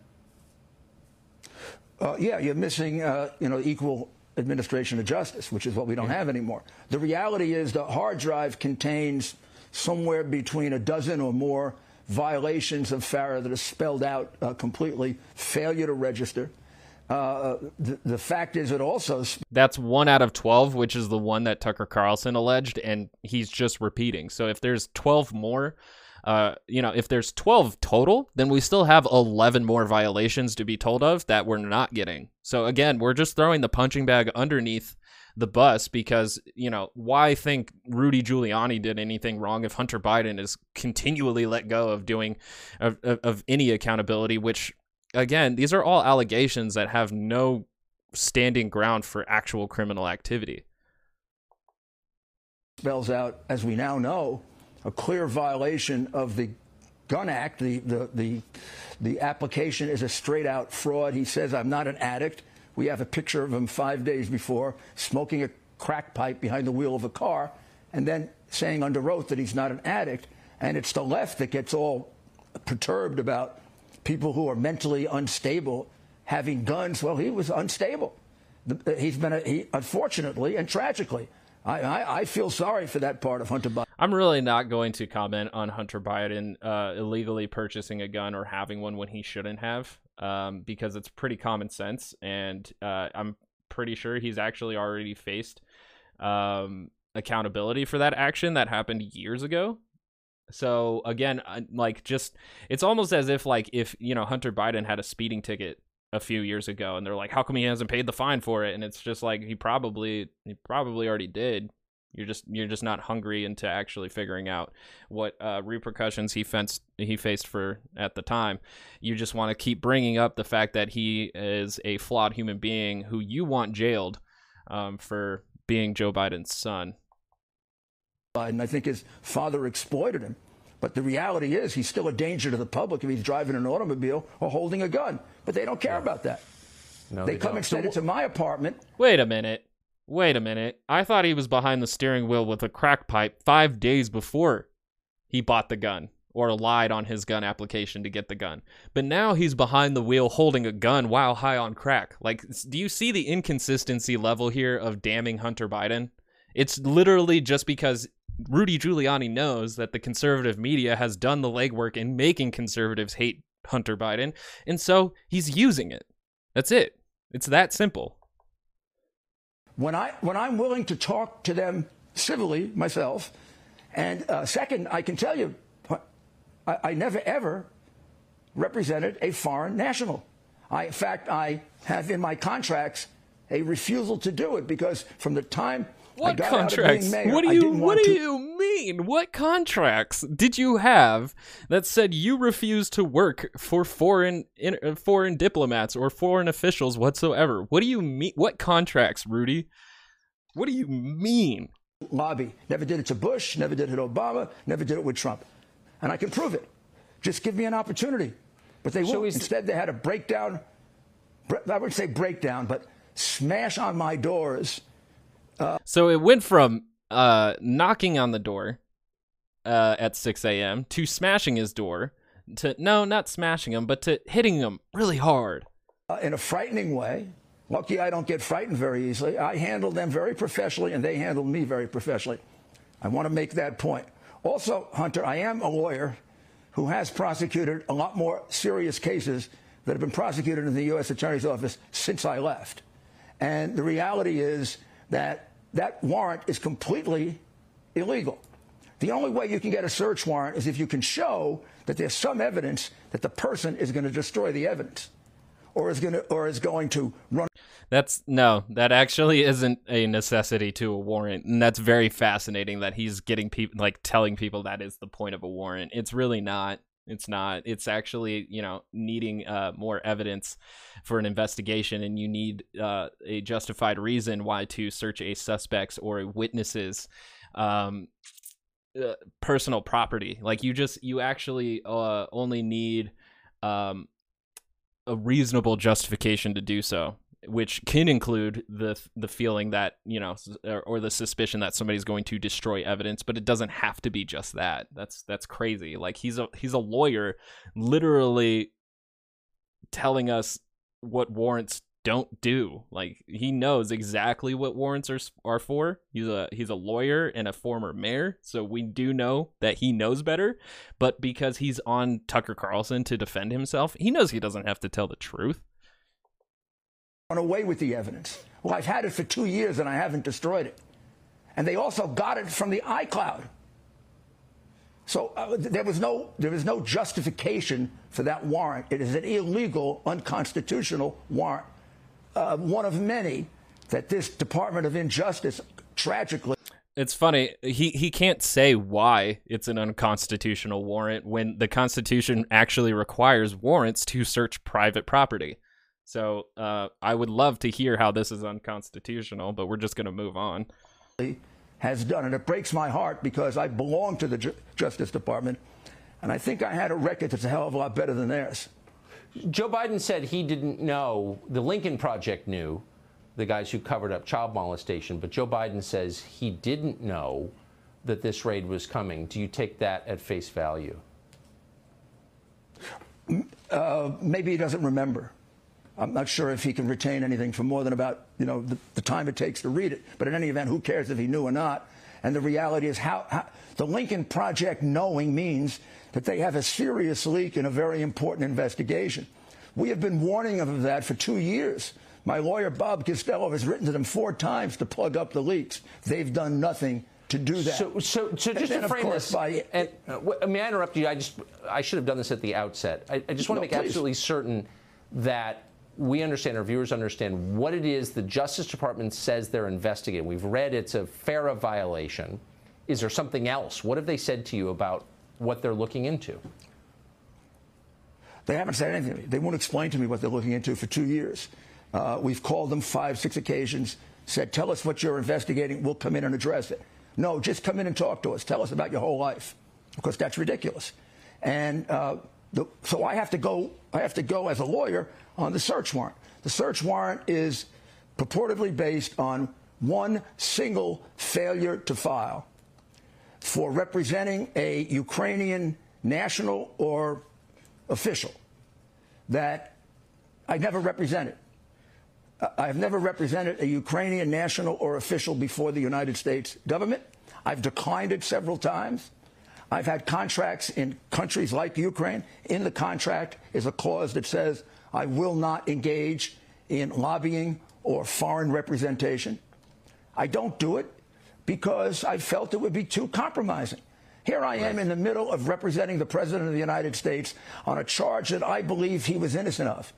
S3: Uh, yeah, you're missing, uh, you know, equal administration of justice, which is what we don't have anymore. The reality is the hard drive contains somewhere between a dozen or more violations of FARA that are spelled out uh, completely, failure to register. Uh, the, the, fact is, it also.
S1: That's one out of 12, which is the one that Tucker Carlson alleged, and he's just repeating. So if there's 12 more, uh, you know, if there's 12 total, then we still have 11 more violations to be told of that we're not getting. So again, we're just throwing the punching bag underneath the bus because, you know, why think Rudy Giuliani did anything wrong if Hunter Biden is continually let go of doing of, of, of any accountability, which again, these are all allegations that have no standing ground for actual criminal activity.
S3: Spells out, as we now know, a clear violation of the Gun Act. The, the, the, the application is a straight out fraud. He says, I'm not an addict. We have a picture of him five days before smoking a crack pipe behind the wheel of a car and then saying under oath that he's not an addict. And it's the left that gets all perturbed about people who are mentally unstable having guns. Well, he was unstable. He's been, a, he, unfortunately and tragically, I, I, I, feel sorry for that part of Hunter Biden.
S1: I'm really not going to comment on Hunter Biden uh, illegally purchasing a gun or having one when he shouldn't have, um, because it's pretty common sense, and uh, I'm pretty sure he's actually already faced um, accountability for that action that happened years ago. So again, like just it's almost as if like if you know Hunter Biden had a speeding ticket a few years ago and they're like how come he hasn't paid the fine for it and it's just like he probably he probably already did you're just you're just not hungry into actually figuring out what uh, repercussions he fenced he faced for at the time. You just want to keep bringing up the fact that he is a flawed human being who you want jailed um, for being Joe Biden's son.
S3: Biden, I think his father exploited him. But the reality is, he's still a danger to the public if he's driving an automobile or holding a gun. But they don't care about that. No, they, they come don't. instead so, into my apartment.
S1: Wait a minute. Wait a minute. I thought he was behind the steering wheel with a crack pipe five days before he bought the gun or lied on his gun application to get the gun. But now he's behind the wheel holding a gun while high on crack. Like, do you see the inconsistency level here of damning Hunter Biden? It's literally just because Rudy Giuliani knows that the conservative media has done the legwork in making conservatives hate Hunter Biden, and so he's using it. That's it. It's that simple.
S3: When I when I'm willing to talk to them civilly myself, and uh, second, I can tell you, I, I never ever represented a foreign national. I, in fact, I have in my contracts a refusal to do it because from the time
S1: what contracts? What do you What do to... you mean? What contracts did you have that said you refuse to work for foreign in, uh, foreign diplomats or foreign officials whatsoever? What do you mean? What contracts, Rudy? What do you mean?
S3: Lobby. Never did it to Bush. Never did it to Obama. Never did it with Trump. And I can prove it. Just give me an opportunity. But they won't. Instead, they had a breakdown. I would say breakdown, but smash on my doors
S1: so it went from uh, knocking on the door uh, at 6 a.m. to smashing his door to no, not smashing him, but to hitting him really hard.
S3: Uh, in a frightening way. Lucky I don't get frightened very easily. I handled them very professionally, and they handled me very professionally. I want to make that point. Also, Hunter, I am a lawyer who has prosecuted a lot more serious cases that have been prosecuted in the U.S. Attorney's Office since I left. And the reality is that that warrant is completely illegal. The only way you can get a search warrant is if you can show that there's some evidence that the person is going to destroy the evidence or is going to or is going to run.
S1: That's no that actually isn't a necessity to a warrant and that's very fascinating that he's getting people like telling people that is the point of a warrant. It's really not it's not. It's actually, you know, needing uh, more evidence for an investigation, and you need uh, a justified reason why to search a suspect's or a witness's um, uh, personal property. Like you just, you actually uh, only need um, a reasonable justification to do so which can include the the feeling that you know or, or, the suspicion that somebody's going to destroy evidence but it doesn't have to be just that that's that's crazy like he's a he's a lawyer literally telling us what warrants don't do. Like he knows exactly what warrants are are for. He's a he's a lawyer and a former mayor, so we do know that he knows better. But because he's on Tucker Carlson to defend himself, he knows he doesn't have to tell the truth.
S3: Away with the evidence. Well, I've had it for two years and I haven't destroyed it. And they also got it from the iCloud. So uh, there was no there was no justification for that warrant. It is an illegal, unconstitutional warrant, uh, one of many that this Department of Injustice tragically.
S1: It's funny. He he can't say why it's an unconstitutional warrant when the Constitution actually requires warrants to search private property. So uh, I would love to hear how this is unconstitutional, but we're just going to move on
S3: has done. And it breaks my heart because I belong to the Ju- Justice Department, and I think I had a record that's a hell of a lot better than theirs.
S2: Joe Biden said he didn't know, the Lincoln Project knew, the guys who covered up child molestation, but Joe Biden says he didn't know that this raid was coming. Do you take that at face value?
S3: Uh, maybe he doesn't remember. I'm not sure if he can retain anything for more than about, you know, the, the, time it takes to read it. But in any event, who cares if he knew or not? And the reality is how, how the Lincoln Project knowing means that they have a serious leak in a very important investigation. We have been warning them of that for two years. My lawyer, Bob Costello, has written to them four times to plug up the leaks. They've done nothing to do that.
S2: So, so, so just to frame this, by, and, uh, may I interrupt you? I just, I should have done this at the outset. I, I just want no, to make please. absolutely certain that we understand, our viewers understand what it is the Justice Department says they're investigating. We've read it's a FARA violation. Is there something else? What have they said to you about what they're looking into?
S3: They haven't said anything. They won't explain to me what they're looking into for two years. Uh, we've called them five, six occasions, said, tell us what you're investigating. We'll come in and address it. No, just come in and talk to us. Tell us about your whole life. Because that's ridiculous. And uh, the, so I have to go. I have to go as a lawyer on the search warrant. The search warrant is purportedly based on one single failure to file for representing a Ukrainian national or official that I never represented. I've never represented a Ukrainian national or official before the United States government. I've declined it several times. I've had contracts in countries like Ukraine. In the contract is a clause that says I will not engage in lobbying or foreign representation. I don't do it because I felt it would be too compromising. Here I am right. in the middle of representing the President of the United States on a charge that I believe he was innocent of.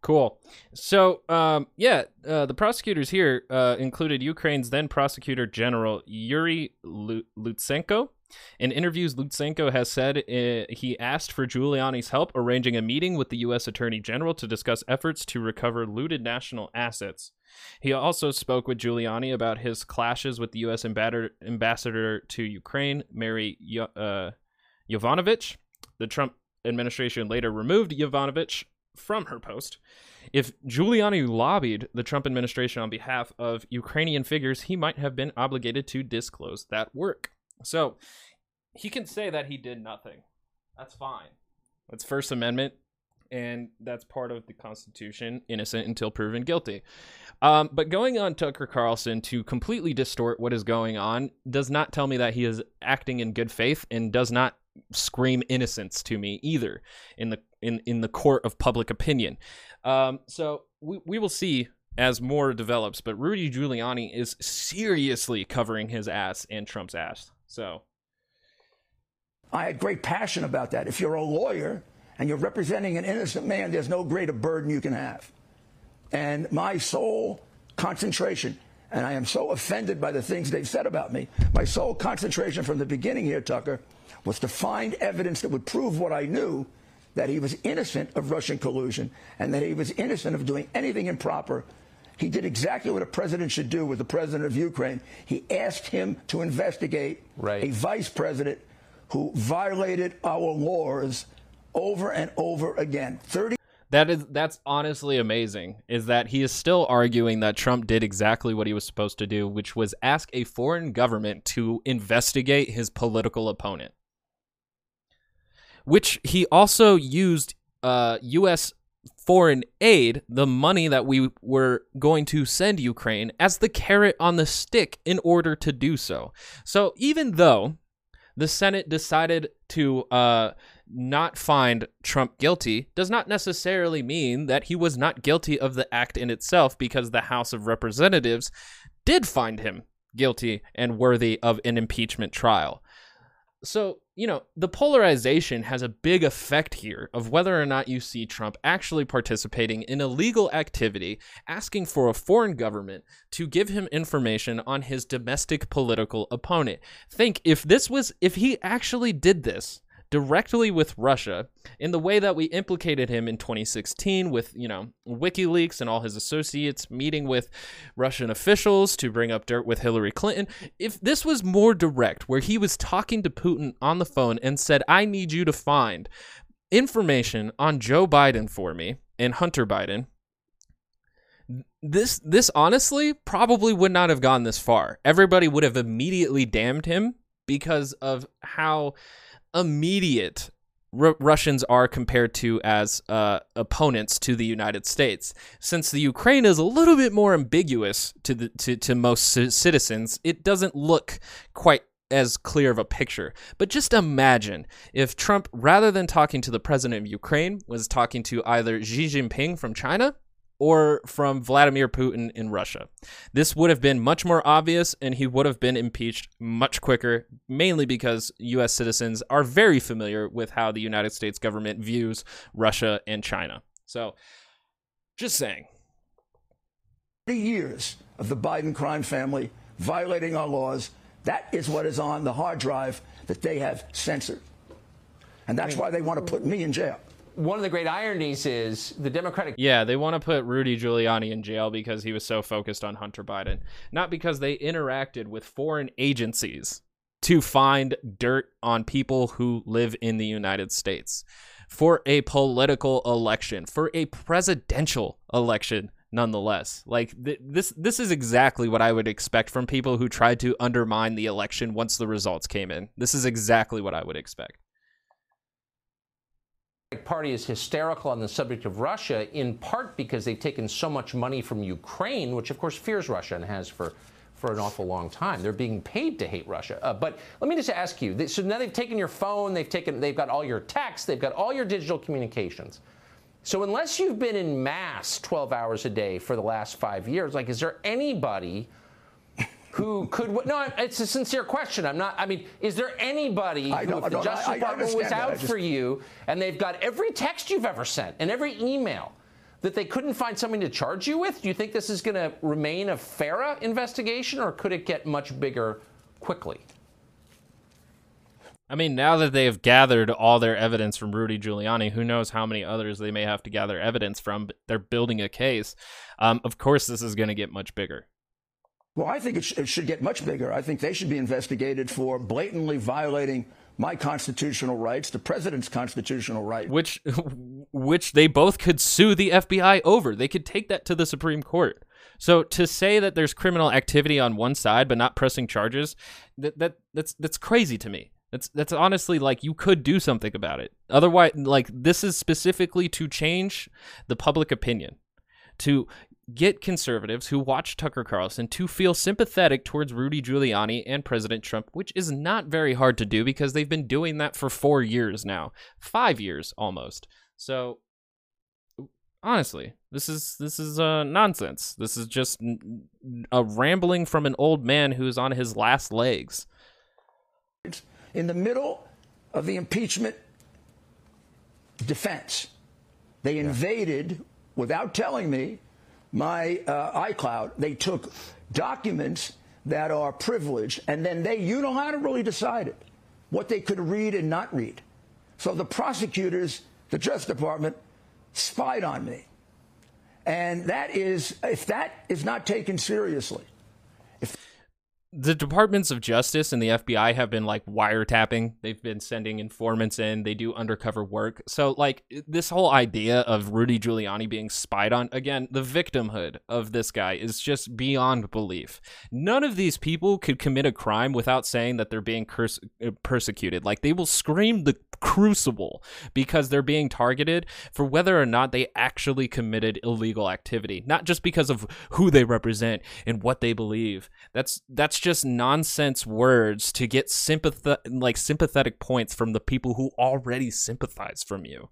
S1: Cool. So, um, yeah, uh, the prosecutors here uh, included Ukraine's then prosecutor general Yuri Lutsenko in interviews, Lutsenko has said uh, he asked for Giuliani's help arranging a meeting with the U.S. Attorney General to discuss efforts to recover looted national assets. He also spoke with Giuliani about his clashes with the U.S. ambassador to Ukraine, Mary uh, Yovanovitch. The Trump administration later removed Yovanovitch from her post. If Giuliani lobbied the Trump administration on behalf of Ukrainian figures, he might have been obligated to disclose that work. So he can say that he did nothing. That's fine. That's First Amendment, and that's part of the Constitution innocent until proven guilty. Um, but going on Tucker Carlson to completely distort what is going on does not tell me that he is acting in good faith and does not scream innocence to me either in the in, in the court of public opinion. Um, so we, we will see as more develops, but Rudy Giuliani is seriously covering his ass and Trump's ass. So
S3: I had great passion about that. If you're a lawyer and you're representing an innocent man, there's no greater burden you can have. And my sole concentration, and I am so offended by the things they've said about me, my sole concentration from the beginning here, Tucker, was to find evidence that would prove what I knew that he was innocent of Russian collusion and that he was innocent of doing anything improper. He did exactly what a president should do with the president of Ukraine. He asked him to investigate right. a vice president who violated our laws over and over again. 30
S1: that is that's honestly amazing is that he is still arguing that Trump did exactly what he was supposed to do, which was ask a foreign government to investigate his political opponent. Which he also used uh, US foreign aid, the money that we were going to send Ukraine, as the carrot on the stick in order to do so. So even though the Senate decided to uh, not find Trump guilty does not necessarily mean that he was not guilty of the act in itself because the House of Representatives did find him guilty and worthy of an impeachment trial. So, you know, the polarization has a big effect here of whether or not you see Trump actually participating in illegal activity, asking for a foreign government to give him information on his domestic political opponent. Think if this was, if he actually did this, directly with Russia in the way that we implicated him in 2016 with, you know, WikiLeaks and all his associates meeting with Russian officials to bring up dirt with Hillary Clinton. If this was more direct, where he was talking to Putin on the phone and said, I need you to find information on Joe Biden for me and Hunter Biden, this this honestly probably would not have gone this far. Everybody would have immediately damned him because of how immediate R- Russians are compared to as uh, opponents to the United States. Since the Ukraine is a little bit more ambiguous to the to, to most c- citizens, it doesn't look quite as clear of a picture. But just imagine if Trump, rather than talking to the president of Ukraine, was talking to either Xi Jinping from China or from Vladimir Putin in Russia. This would have been much more obvious and he would have been impeached much quicker, mainly because US citizens are very familiar with how the United States government views Russia and China. So, just saying.
S3: 30 years of the Biden crime family violating our laws. That is what is on the hard drive that they have censored. And that's why they want to put me in jail
S2: one of the great ironies is the Democratic.
S1: Yeah, they want to put Rudy Giuliani in jail because he was so focused on Hunter Biden, not because they interacted with foreign agencies to find dirt on people who live in the United States for a political election, for a presidential election nonetheless. Like th- this this is exactly what I would expect from people who tried to undermine the election once the results came in. This is exactly what I would expect.
S2: Party is hysterical on the subject of Russia, in part because they've taken so much money from Ukraine, which of course fears Russia and has for for an awful long time. They're being paid to hate Russia. Uh, but let me just ask you: so now they've taken your phone, they've taken, they've got all your texts, they've got all your digital communications. So unless you've been in mass 12 hours a day for the last five years, like, is there anybody? Who could no it's a sincere question i'm not i mean is there anybody who if the justice I, department I was out just... for you and they've got every text you've ever sent and every email that they couldn't find something to charge you with do you think this is going to remain a FARA investigation or could it get much bigger quickly
S1: I mean, now that they have gathered all their evidence from Rudy Giuliani, who knows how many others they may have to gather evidence from, but they're building a case. Um, of course, this is going to get much bigger.
S3: Well, I think it, sh- it should get much bigger. I think they should be investigated for blatantly violating my constitutional rights, the president's constitutional right,
S1: which which they both could sue the FBI over. They could take that to the Supreme Court. So to say that there's criminal activity on one side but not pressing charges, that that that's that's crazy to me. That's that's honestly like you could do something about it. Otherwise, like this is specifically to change the public opinion to get conservatives who watch Tucker Carlson to feel sympathetic towards Rudy Giuliani and President Trump, which is not very hard to do because they've been doing that for four years now, five years almost. So honestly, this is this is uh, nonsense. This is just a rambling from an old man who's on his last legs.
S3: In the middle of the impeachment defense, they invaded without telling me my uh, iCloud. They took documents that are privileged, and then they unilaterally decided what they could read and not read. So the prosecutors, the Justice Department, spied on me. And that is, if that is not taken seriously, if
S1: the departments of justice and the FBI have been like wiretapping. They've been sending informants in. They do undercover work. So like this whole idea of Rudy Giuliani being spied on again, the victimhood of this guy is just beyond belief. None of these people could commit a crime without saying that they're being curse- uh, persecuted. Like they will scream the crucible because they're being targeted for whether or not they actually committed illegal activity, not just because of who they represent and what they believe. That's that's just nonsense words to get sympath like sympathetic points from the people who already sympathize from you.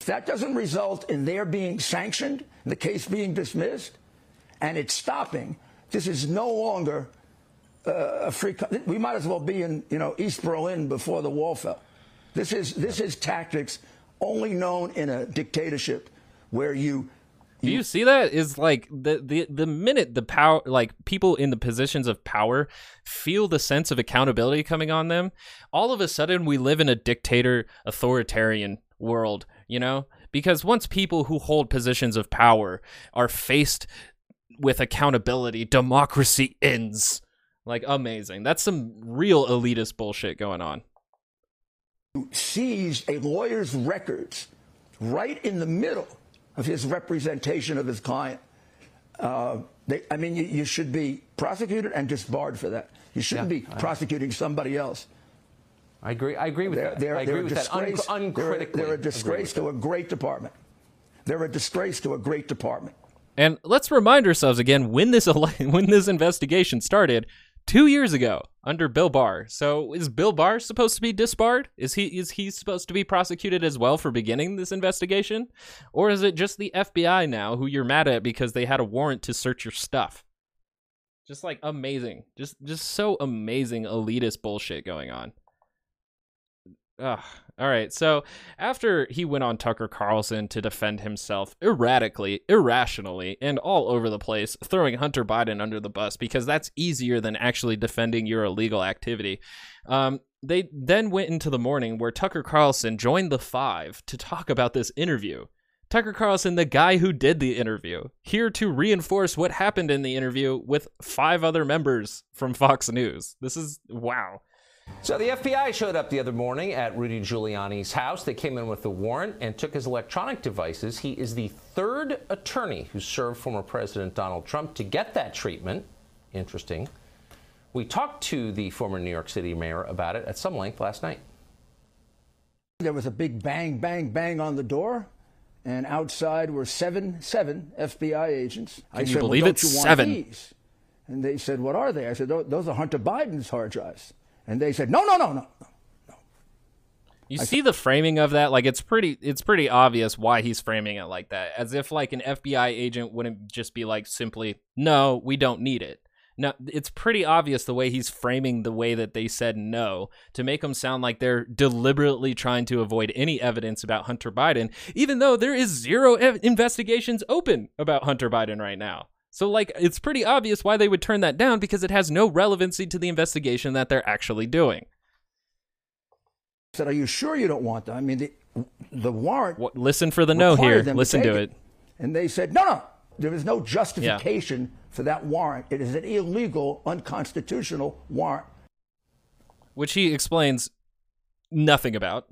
S3: If that doesn't result in their being sanctioned, the case being dismissed, and it's stopping, this is no longer uh, a free. We might as well be in you know East Berlin before the wall fell. This is this is tactics only known in a dictatorship where you
S1: do you see that? Is like the, the the minute the power like people in the positions of power feel the sense of accountability coming on them, all of a sudden we live in a dictator authoritarian world, you know? Because once people who hold positions of power are faced with accountability, democracy ends. Like amazing. That's some real elitist bullshit going on.
S3: Seized a lawyer's records right in the middle of his representation of his client. Uh, they, I mean, you, you, should be prosecuted and disbarred for that. You shouldn't yeah, be prosecuting somebody else.
S2: I agree. I agree with
S3: they're,
S2: that.
S3: They're,
S2: I agree
S3: they're
S2: with
S3: disgrace,
S2: that. Un- uncritically,
S3: they're, they're a disgrace to a great department. They're a disgrace to a great department.
S1: And let's remind ourselves again when this when this investigation started two years ago under Bill Barr. So is Bill Barr supposed to be disbarred? Is he is he supposed to be prosecuted as well for beginning this investigation, or is it just the FBI now who you're mad at because they had a warrant to search your stuff? Just like amazing, just just so amazing elitist bullshit going on. Ugh. All right. So after he went on Tucker Carlson to defend himself erratically, irrationally, and all over the place, throwing Hunter Biden under the bus because that's easier than actually defending your illegal activity. Um, they then went into the morning where Tucker Carlson joined the five to talk about this interview. Tucker Carlson, the guy who did the interview, here to reinforce what happened in the interview with five other members from Fox News. This is wow.
S2: So the FBI showed up the other morning at Rudy Giuliani's house. They came in with a warrant and took his electronic devices. He is the third attorney who served former President Donald Trump to get that treatment. Interesting. We talked to the former New York City mayor about it at some length last night.
S3: There was a big bang, bang, bang on the door, and outside were seven, seven FBI agents.
S1: Can I you said, believe well, it's seven?
S3: These? And they said, "What are they?" I said, "Those are Hunter Biden's hard drives." And they said, no, no, no, no, no.
S1: You I see the framing of that? Like it's pretty it's pretty obvious why he's framing it like that. As if like an FBI agent wouldn't just be like simply, "No, we don't need it." No, it's pretty obvious the way he's framing the way that they said no to make them sound like they're deliberately trying to avoid any evidence about Hunter Biden, even though there is zero ev- investigations open about Hunter Biden right now. So, like, it's pretty obvious why they would turn that down because it has no relevancy to the investigation that they're actually doing.
S3: I said, Are you sure you don't want that? I mean, the, the warrant.
S1: What, listen for the no here. Listen to, to it. it.
S3: And they said, No, no. There is no justification yeah. for that warrant. It is an illegal, unconstitutional warrant.
S1: Which he explains nothing about.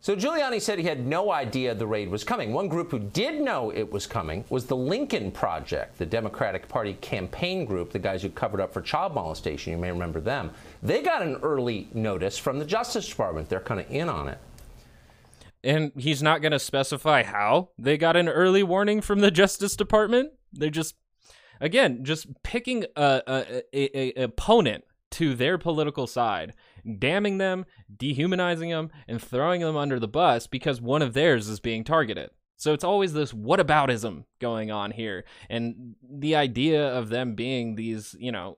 S2: So Giuliani said he had no idea the raid was coming. One group who did know it was coming was the Lincoln Project, the Democratic Party campaign group, the guys who covered up for child molestation. You may remember them. They got an early notice from the Justice Department. They're kind of in on it.
S1: And he's not going to specify how they got an early warning from the Justice Department. They're just, again, just picking a, a, a, a opponent to their political side damning them, dehumanizing them, and throwing them under the bus because one of theirs is being targeted. So it's always this whataboutism going on here. And the idea of them being these, you know,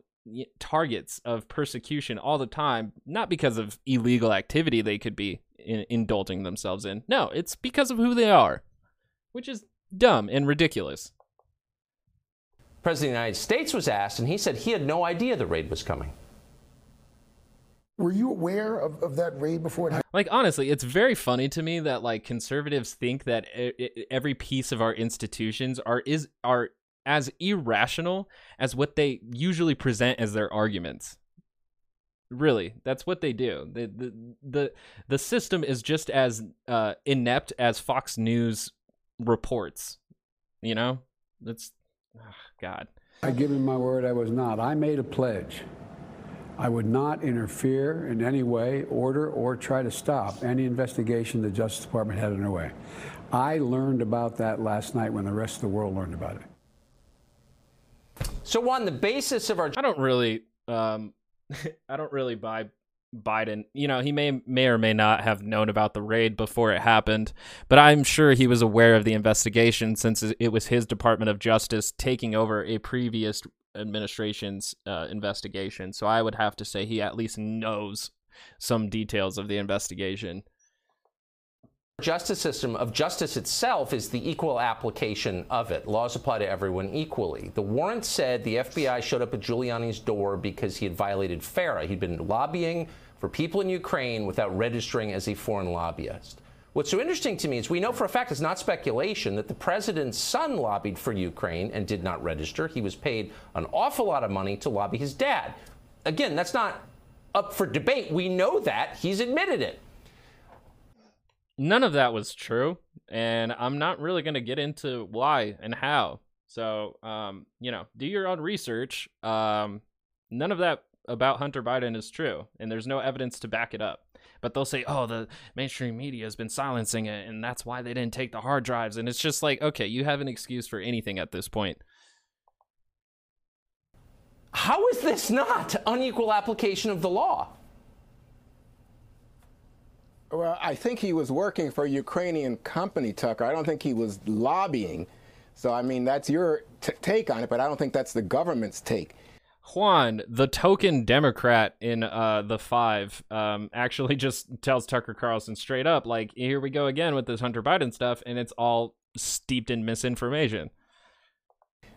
S1: targets of persecution all the time, not because of illegal activity they could be in- indulging themselves in. No, it's because of who they are, which is dumb and ridiculous.
S2: President of the United States was asked, and he said he had no idea the raid was coming.
S4: Were you aware of, of that raid before it happened?
S1: Like, honestly, it's very funny to me that, like, conservatives think that every piece of our institutions are, is, are as irrational as what they usually present as their arguments. Really, that's what they do. The the the, the system is just as uh, inept as Fox News reports. You know, that's oh, God.
S5: I give him my word I was not. I made a pledge. I would not interfere in any way, order, or try to stop any investigation the Justice Department had underway. I learned about that last night when the rest of the world learned about it.
S2: So, on the basis of our
S1: I don't really um I don't really buy Biden. You know, he may may or may not have known about the raid before it happened, but I'm sure he was aware of the investigation since it was his Department of Justice taking over a previous administration's uh, investigation. So I would have to say he at least knows some details of the investigation
S2: justice system of justice itself is the equal application of it. Laws apply to everyone equally. The warrant said the FBI showed up at Giuliani's door because he had violated FARA. He'd been lobbying for people in Ukraine without registering as a foreign lobbyist. What's so interesting to me is we know for a fact, it's not speculation, that the president's son lobbied for Ukraine and did not register. He was paid an awful lot of money to lobby his dad. Again, that's not up for debate. We know that. He's admitted it
S1: none of that was true, and I'm not really going to get into why and how. So, um, you know, do your own research. Um, none of that about Hunter Biden is true, and there's no evidence to back it up. But they'll say, "Oh, the mainstream media has been silencing it, and that's why they didn't take the hard drives." And it's just like, okay, you have an excuse for anything at this point.
S2: How is this not unequal application of the law?
S6: Well, I think he was working for a Ukrainian company, Tucker. I don't think he was lobbying. So, I mean, that's your take on it, but I don't think that's the government's take.
S1: Juan, the token Democrat in uh, the five, um, actually just tells Tucker Carlson straight up, like, here we go again with this Hunter Biden stuff, and it's all steeped in misinformation.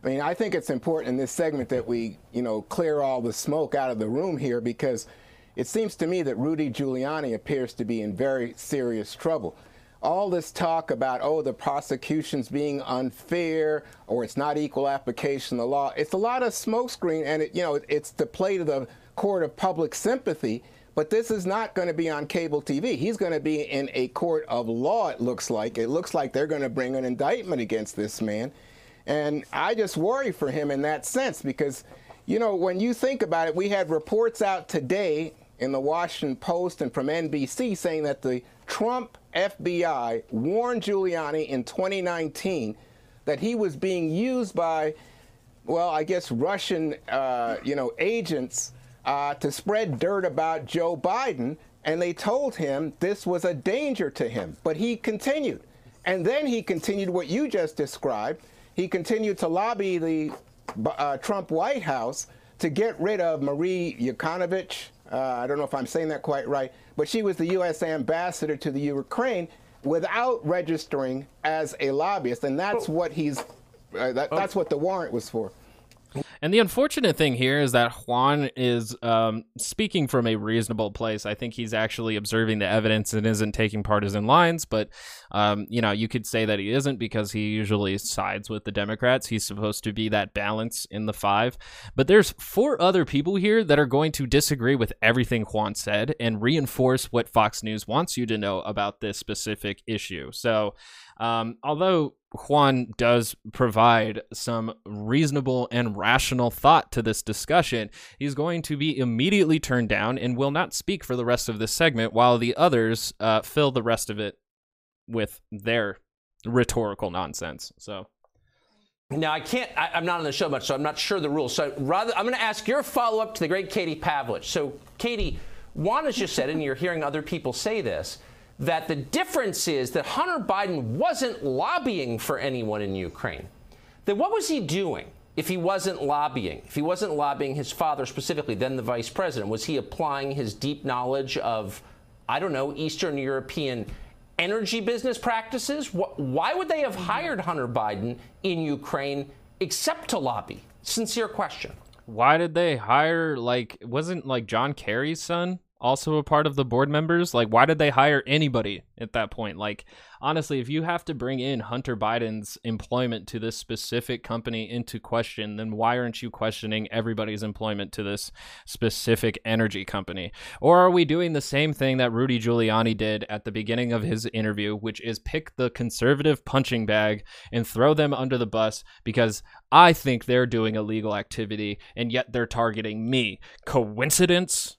S6: I mean, I think it's important in this segment that we, you know, clear all the smoke out of the room here because – it seems to me that Rudy Giuliani appears to be in very serious trouble. All this talk about, oh, the prosecution's being unfair or it's not equal application of the law, it's a lot of smokescreen and, it, you know, it's to play to the court of public sympathy. But this is not going to be on cable TV. He's going to be in a court of law, it looks like. It looks like they're going to bring an indictment against this man. And I just worry for him in that sense because, you know, when you think about it, we had reports out today in the Washington Post and from NBC saying that the Trump FBI warned Giuliani in 2019 that he was being used by, well, I guess Russian, uh, you know, agents uh, to spread dirt about Joe Biden, and they told him this was a danger to him. But he continued, and then he continued what you just described. He continued to lobby the uh, Trump White House to get rid of Marie Yovanovitch, uh, I don't know if I'm saying that quite right, but she was the U.S. ambassador to the Ukraine without registering as a lobbyist, and that's what he's. Uh, that, that's what the warrant was for.
S1: And the unfortunate thing here is that Juan is um, speaking from a reasonable place. I think he's actually observing the evidence and isn't taking partisan lines. But, um, you know, you could say that he isn't because he usually sides with the Democrats. He's supposed to be that balance in the five. But there's four other people here that are going to disagree with everything Juan said and reinforce what Fox News wants you to know about this specific issue. So, um, although Juan does provide some reasonable and rational thought to this discussion, he's going to be immediately turned down and will not speak for the rest of this segment, while the others uh, fill the rest of it with their rhetorical nonsense. So.
S2: Now I can't. I, am not on the show much, so I'm not sure the rules. So rather, I'm going to ask your follow-up to the great Katie Pavlich. So, Katie, Juan has just said, and you're hearing other people say this that the difference is that Hunter Biden wasn't lobbying for anyone in Ukraine. Then what was he doing if he wasn't lobbying? If he wasn't lobbying his father specifically, then the vice president, was he applying his deep knowledge of, I don't know, Eastern European energy business practices? Why would they have hired Hunter Biden in Ukraine except to lobby? Sincere question.
S1: Why did they hire like wasn't like John Kerry's son also a part of the board members? Like, why did they hire anybody at that point? Like, honestly, if you have to bring in Hunter Biden's employment to this specific company into question, then why aren't you questioning everybody's employment to this specific energy company? Or are we doing the same thing that Rudy Giuliani did at the beginning of his interview, which is pick the conservative punching bag and throw them under the bus because I think they're doing illegal activity and yet they're targeting me? Coincidence?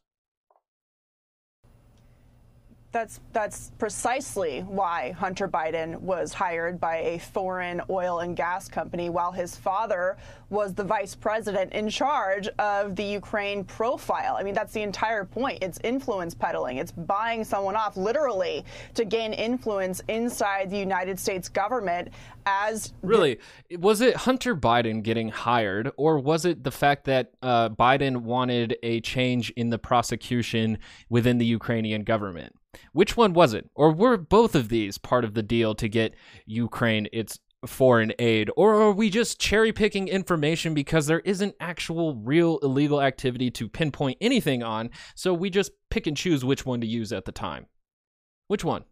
S7: That's that's precisely why Hunter Biden was hired by a foreign oil and gas company while his father was the vice president in charge of the Ukraine profile. I mean, that's the entire point. It's influence peddling. It's buying someone off literally to gain influence inside the United States government as
S1: Really, was it Hunter Biden getting hired, or was it the fact that uh, Biden wanted a change in the prosecution within the Ukrainian government? Which one was it? Or were both of these part of the deal to get Ukraine its foreign aid? Or are we just cherry picking information because there isn't actual real illegal activity to pinpoint anything on, so we just pick and choose which one to use at the time? Which one?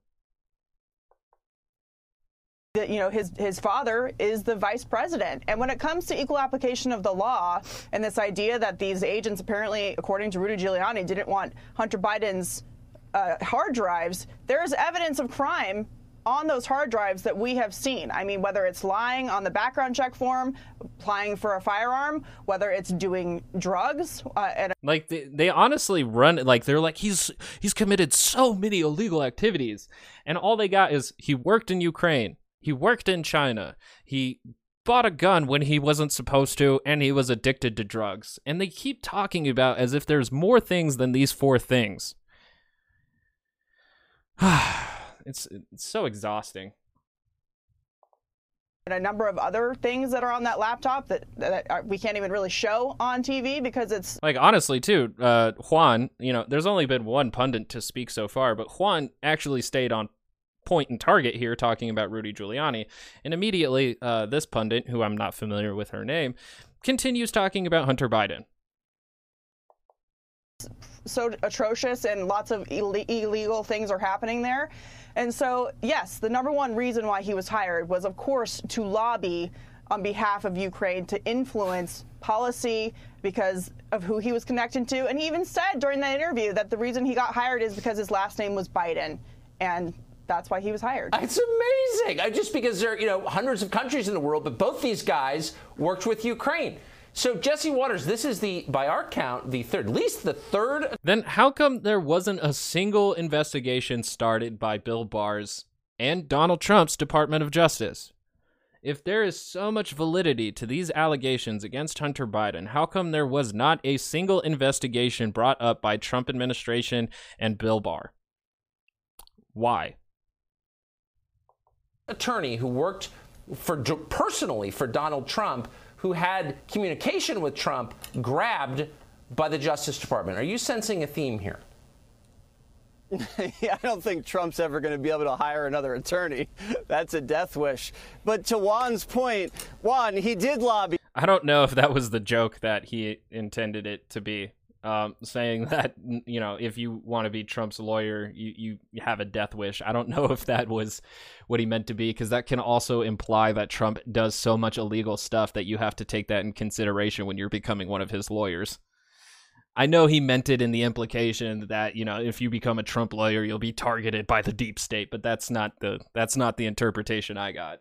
S7: that you know his his father is the vice president and when it comes to equal application of the law and this idea that these agents apparently according to Rudy Giuliani didn't want Hunter Biden's uh, hard drives there is evidence of crime on those hard drives that we have seen. I mean, whether it's lying on the background check form, applying for a firearm, whether it's doing drugs, uh, and
S1: like they, they honestly run like they're like he's he's committed so many illegal activities, and all they got is he worked in Ukraine, he worked in China, he bought a gun when he wasn't supposed to, and he was addicted to drugs, and they keep talking about as if there's more things than these four things. it's it's so exhausting.
S7: and a number of other things that are on that laptop that, that are, we can't even really show on TV because it's
S1: Like honestly, too, uh, Juan. You know, there's only been one pundit to speak so far, but Juan actually stayed on point and target here, talking about Rudy Giuliani, and immediately uh, this pundit, who I'm not familiar with her name, continues talking about Hunter Biden.
S7: So atrocious and lots of Ill- illegal things are happening there. And so, yes, the number one reason why he was hired was, of course, to lobby on behalf of Ukraine to influence policy because of who he was connected to. And he even said during that interview that the reason he got hired is because his last name was Biden. And that's why he was hired.
S2: It's amazing. Just because there are you know hundreds of countries in the world, but both these guys worked with Ukraine. So Jesse Watters, this is the by our count the third, at least the third.
S1: Then how come there wasn't a single investigation started by Bill Barr's and Donald Trump's Department of Justice? If there is so much validity to these allegations against Hunter Biden, how come there was not a single investigation brought up by Trump administration and Bill Barr? Why?
S2: attorney who worked for personally for Donald Trump, who had communication with Trump, grabbed by the Justice Department. Are you sensing a theme here?
S8: yeah, I don't think Trump's ever going to be able to hire another attorney. That's a death wish. But to Juan's point, Juan, he did lobby.
S1: I don't know if that was the joke that he intended it to be. Um, saying that you know if you want to be Trump's lawyer, you you have a death wish. I don't know if that was what he meant to be because that can also imply that Trump does so much illegal stuff that you have to take that in consideration when you're becoming one of his lawyers. I know he meant it in the implication that you know if you become a Trump lawyer, you'll be targeted by the deep state, but that's not the that's not the interpretation I got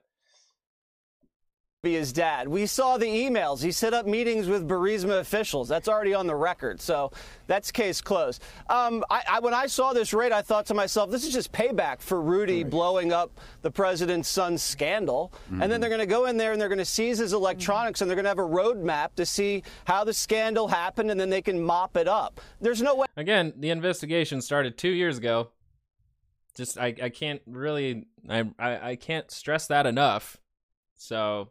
S8: be his dad. We saw the emails. He set up meetings with Burisma officials. That's already on the record. So that's case closed. Um, I, I, when I saw this raid, I thought to myself, this is just payback for Rudy right. blowing up the president's son's scandal. Mm-hmm. And then they're going to go in there and they're going to seize his electronics mm-hmm. and they're going to have a roadmap to see how the scandal happened and then they can mop it up. There's no way.
S1: Again, the investigation started two years ago. Just I, I can't really I, I I can't stress that enough. So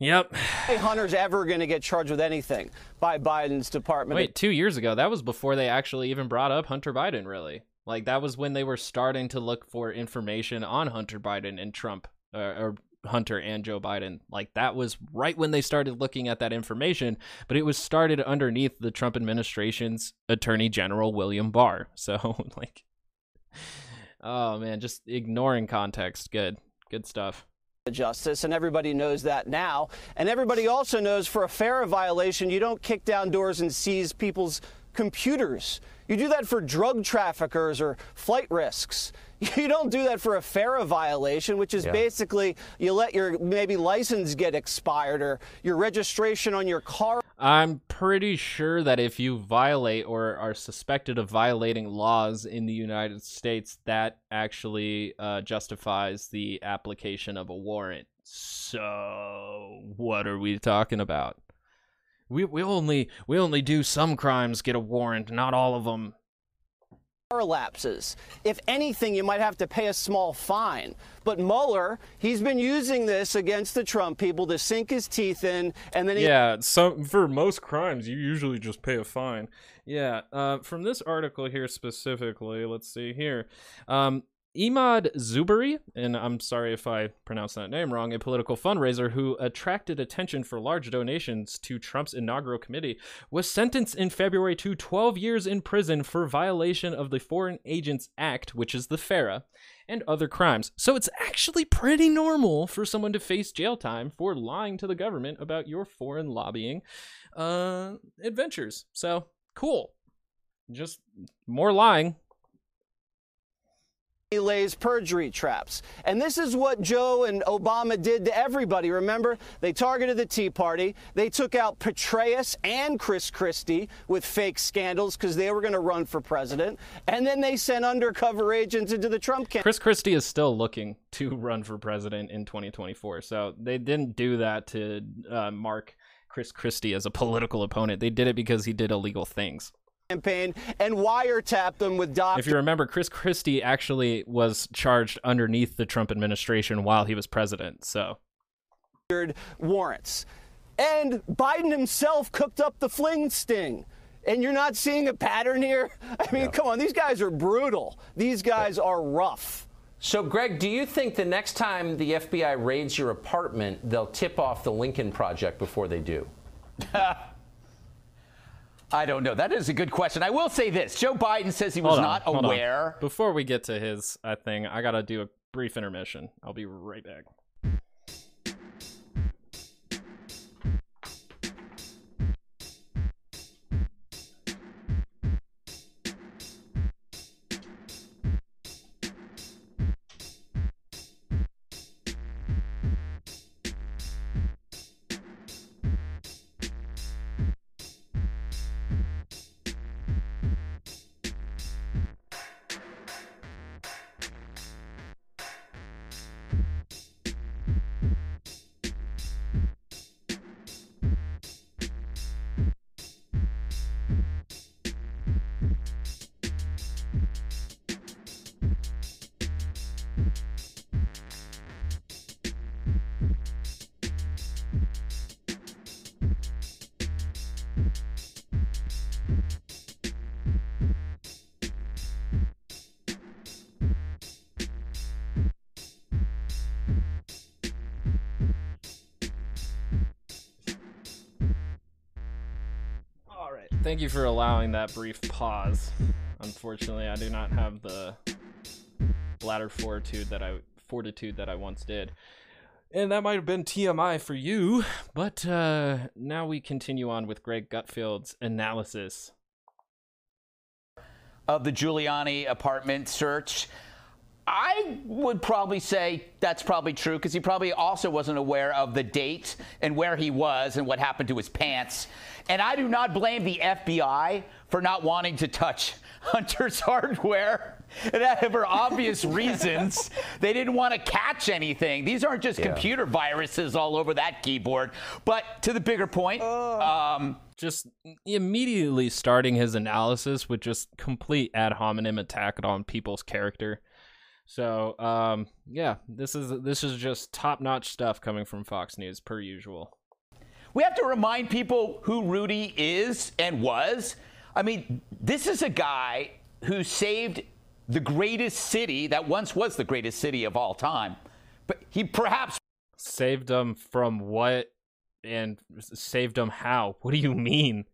S1: Yep.
S8: Hunter's ever going to get charged with anything by Biden's department.
S1: Wait, two years ago. That was before they actually even brought up Hunter Biden, really. Like, that was when they were starting to look for information on Hunter Biden and Trump, uh, or Hunter and Joe Biden. Like that was right when they started looking at that information, but it was started underneath the Trump administration's Attorney General William Barr. So like Oh man, just ignoring context. Good. Good stuff
S8: justice, and everybody knows that now. And everybody also knows for a FARA violation, you don't kick down doors and seize people's computers. You do that for drug traffickers or flight risks. You don't do that for a FARA violation, which is yeah. basically you let your maybe license get expired or your registration on your car.
S1: I'm pretty sure that if you violate or are suspected of violating laws in the United States, that actually uh, justifies the application of a warrant. So, what are we talking about? We we only we only do some crimes get a warrant, not all of them
S8: lapses. If anything, you might have to pay a small fine. But Mueller, he's been using this against the Trump people to sink his teeth in, and then he-
S1: yeah. So for most crimes, you usually just pay a fine. Yeah. Uh, from this article here specifically, let's see here. Um, Imad Zuberi, and I'm sorry if I pronounced that name wrong, a political fundraiser who attracted attention for large donations to Trump's inaugural committee, was sentenced in February to 12 years in prison for violation of the Foreign Agents Act, which is the FARA, and other crimes. So it's actually pretty normal for someone to face jail time for lying to the government about your foreign lobbying uh, adventures. So cool. Just more lying
S8: he lays perjury traps. And this is what Joe and Obama did to everybody. Remember, they targeted the Tea Party. They took out Petraeus and Chris Christie with fake scandals because they were going to run for president. And then they sent undercover agents into the Trump campaign.
S1: Chris Christie is still looking to run for president in 2024. So they didn't do that to uh, mark Chris Christie as a political opponent. They did it because he did illegal things
S8: campaign and wiretap them with documents.
S1: If you remember, Chris Christie actually was charged underneath the Trump administration while he was president. So
S8: warrants. And Biden himself cooked up the Flynn sting. And you're not seeing a pattern here? I mean, come on, these guys are brutal. These guys are rough.
S2: So, Greg, do you think the next time the FBI raids your apartment, they'll tip off the Lincoln Project before they do?
S9: I don't know. That is a good question. I will say this: Joe Biden says he was
S1: hold
S9: not
S1: on,
S9: aware.
S1: Before we get to his uh, thing, I gotta do a brief intermission. I'll be right back. Thank you for allowing that brief pause. Unfortunately, I do not have the bladder fortitude that I fortitude that I once did. And that might have been TMI for you, but uh, now we continue on with Greg Gutfield's analysis
S9: of the Giuliani apartment search. I would probably say that's probably true because he probably also wasn't aware of the date and where he was and what happened to his pants. And I do not blame the FBI for not wanting to touch Hunter's hardware. That for obvious reasons, they didn't want to catch anything. These aren't just yeah. computer viruses all over that keyboard. But to the bigger point, um,
S1: just immediately starting his analysis with just complete ad hominem attack on people's character. So, um, yeah, this is this is just top notch stuff coming from Fox News per usual.
S9: We have to remind people who Rudy is and was. I mean, this is a guy who saved the greatest city that once was the greatest city of all time. But he perhaps
S1: Saved them from what? And saved them how? What do you mean?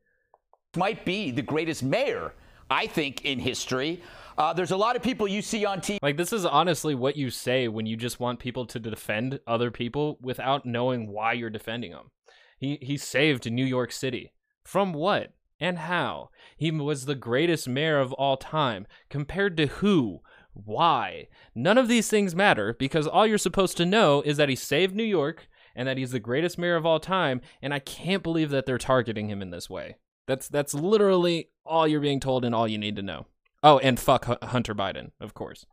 S9: Might be the greatest mayor, I think, in history. Uh, there's a lot of people you see on TV.
S1: Like, this is honestly what you say when you just want people to defend other people without knowing why you're defending them. He, he saved New York City. From what? And how? He was the greatest mayor of all time. Compared to who? Why? None of these things matter because all you're supposed to know is that he saved New York and that he's the greatest mayor of all time. And I can't believe that they're targeting him in this way. That's that's literally all you're being told and all you need to know. Oh, and fuck Hunter Biden, of course.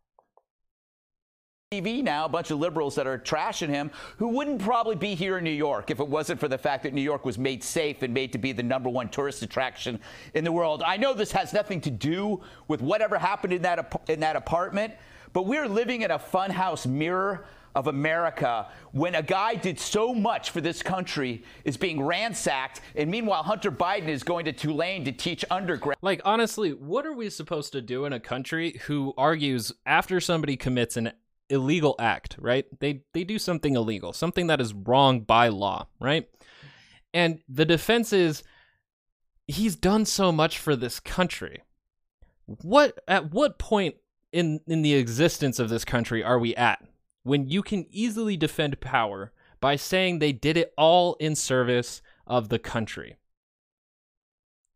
S9: TV now, a bunch of liberals that are trashing him who wouldn't probably be here in New York if it wasn't for the fact that New York was made safe and made to be the number one tourist attraction in the world. I know this has nothing to do with whatever happened in that in that apartment, but we're living in a funhouse mirror of America when a guy did so much for this country is being ransacked, and meanwhile Hunter Biden is going to Tulane to teach undergrad.
S1: Like honestly, what are we supposed to do in a country who argues after somebody commits an illegal act, right? They they do something illegal, something that is wrong by law, right? And the defense is he's done so much for this country. What at what point in in the existence of this country are we at when you can easily defend power by saying they did it all in service of the country?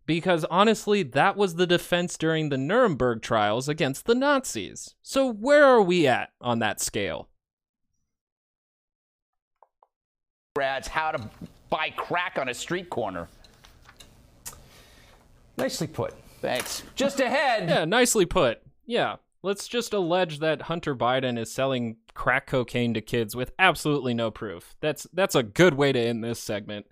S1: Because honestly, that was the defense during the Nuremberg trials against the Nazis. So where are we at on that scale?
S9: Brad's how to buy crack on a street corner.
S2: Nicely put.
S9: Thanks.
S2: Just ahead.
S1: Yeah, nicely put. Yeah. Let's just allege that Hunter Biden is selling crack cocaine to kids with absolutely no proof. That's that's a good way to end this segment.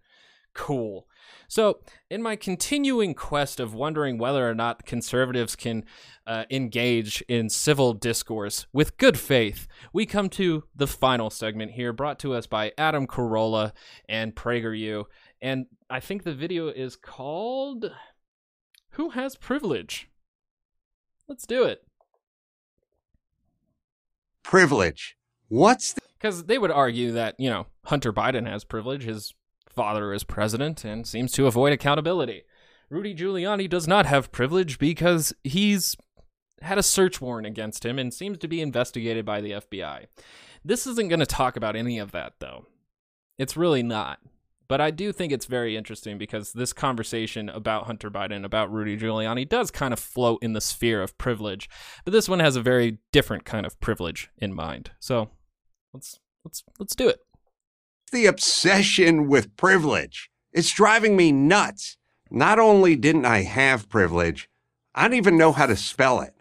S1: Cool. So, in my continuing quest of wondering whether or not conservatives can uh, engage in civil discourse with good faith, we come to the final segment here, brought to us by Adam Carolla and PragerU. And I think the video is called Who Has Privilege? Let's do it.
S10: Privilege. What's
S1: because they would argue that you know Hunter Biden has privilege. His father is president and seems to avoid accountability. Rudy Giuliani does not have privilege because he's had a search warrant against him and seems to be investigated by the FBI. This isn't going to talk about any of that, though. It's really not. But I do think it's very interesting because this conversation about Hunter Biden, about Rudy Giuliani, does kind of float in the sphere of privilege. But this one has a very different kind of privilege in mind. So let's let's let's do it
S10: the obsession with privilege. It's driving me nuts. Not only didn't I have privilege, I don't even know how to spell it.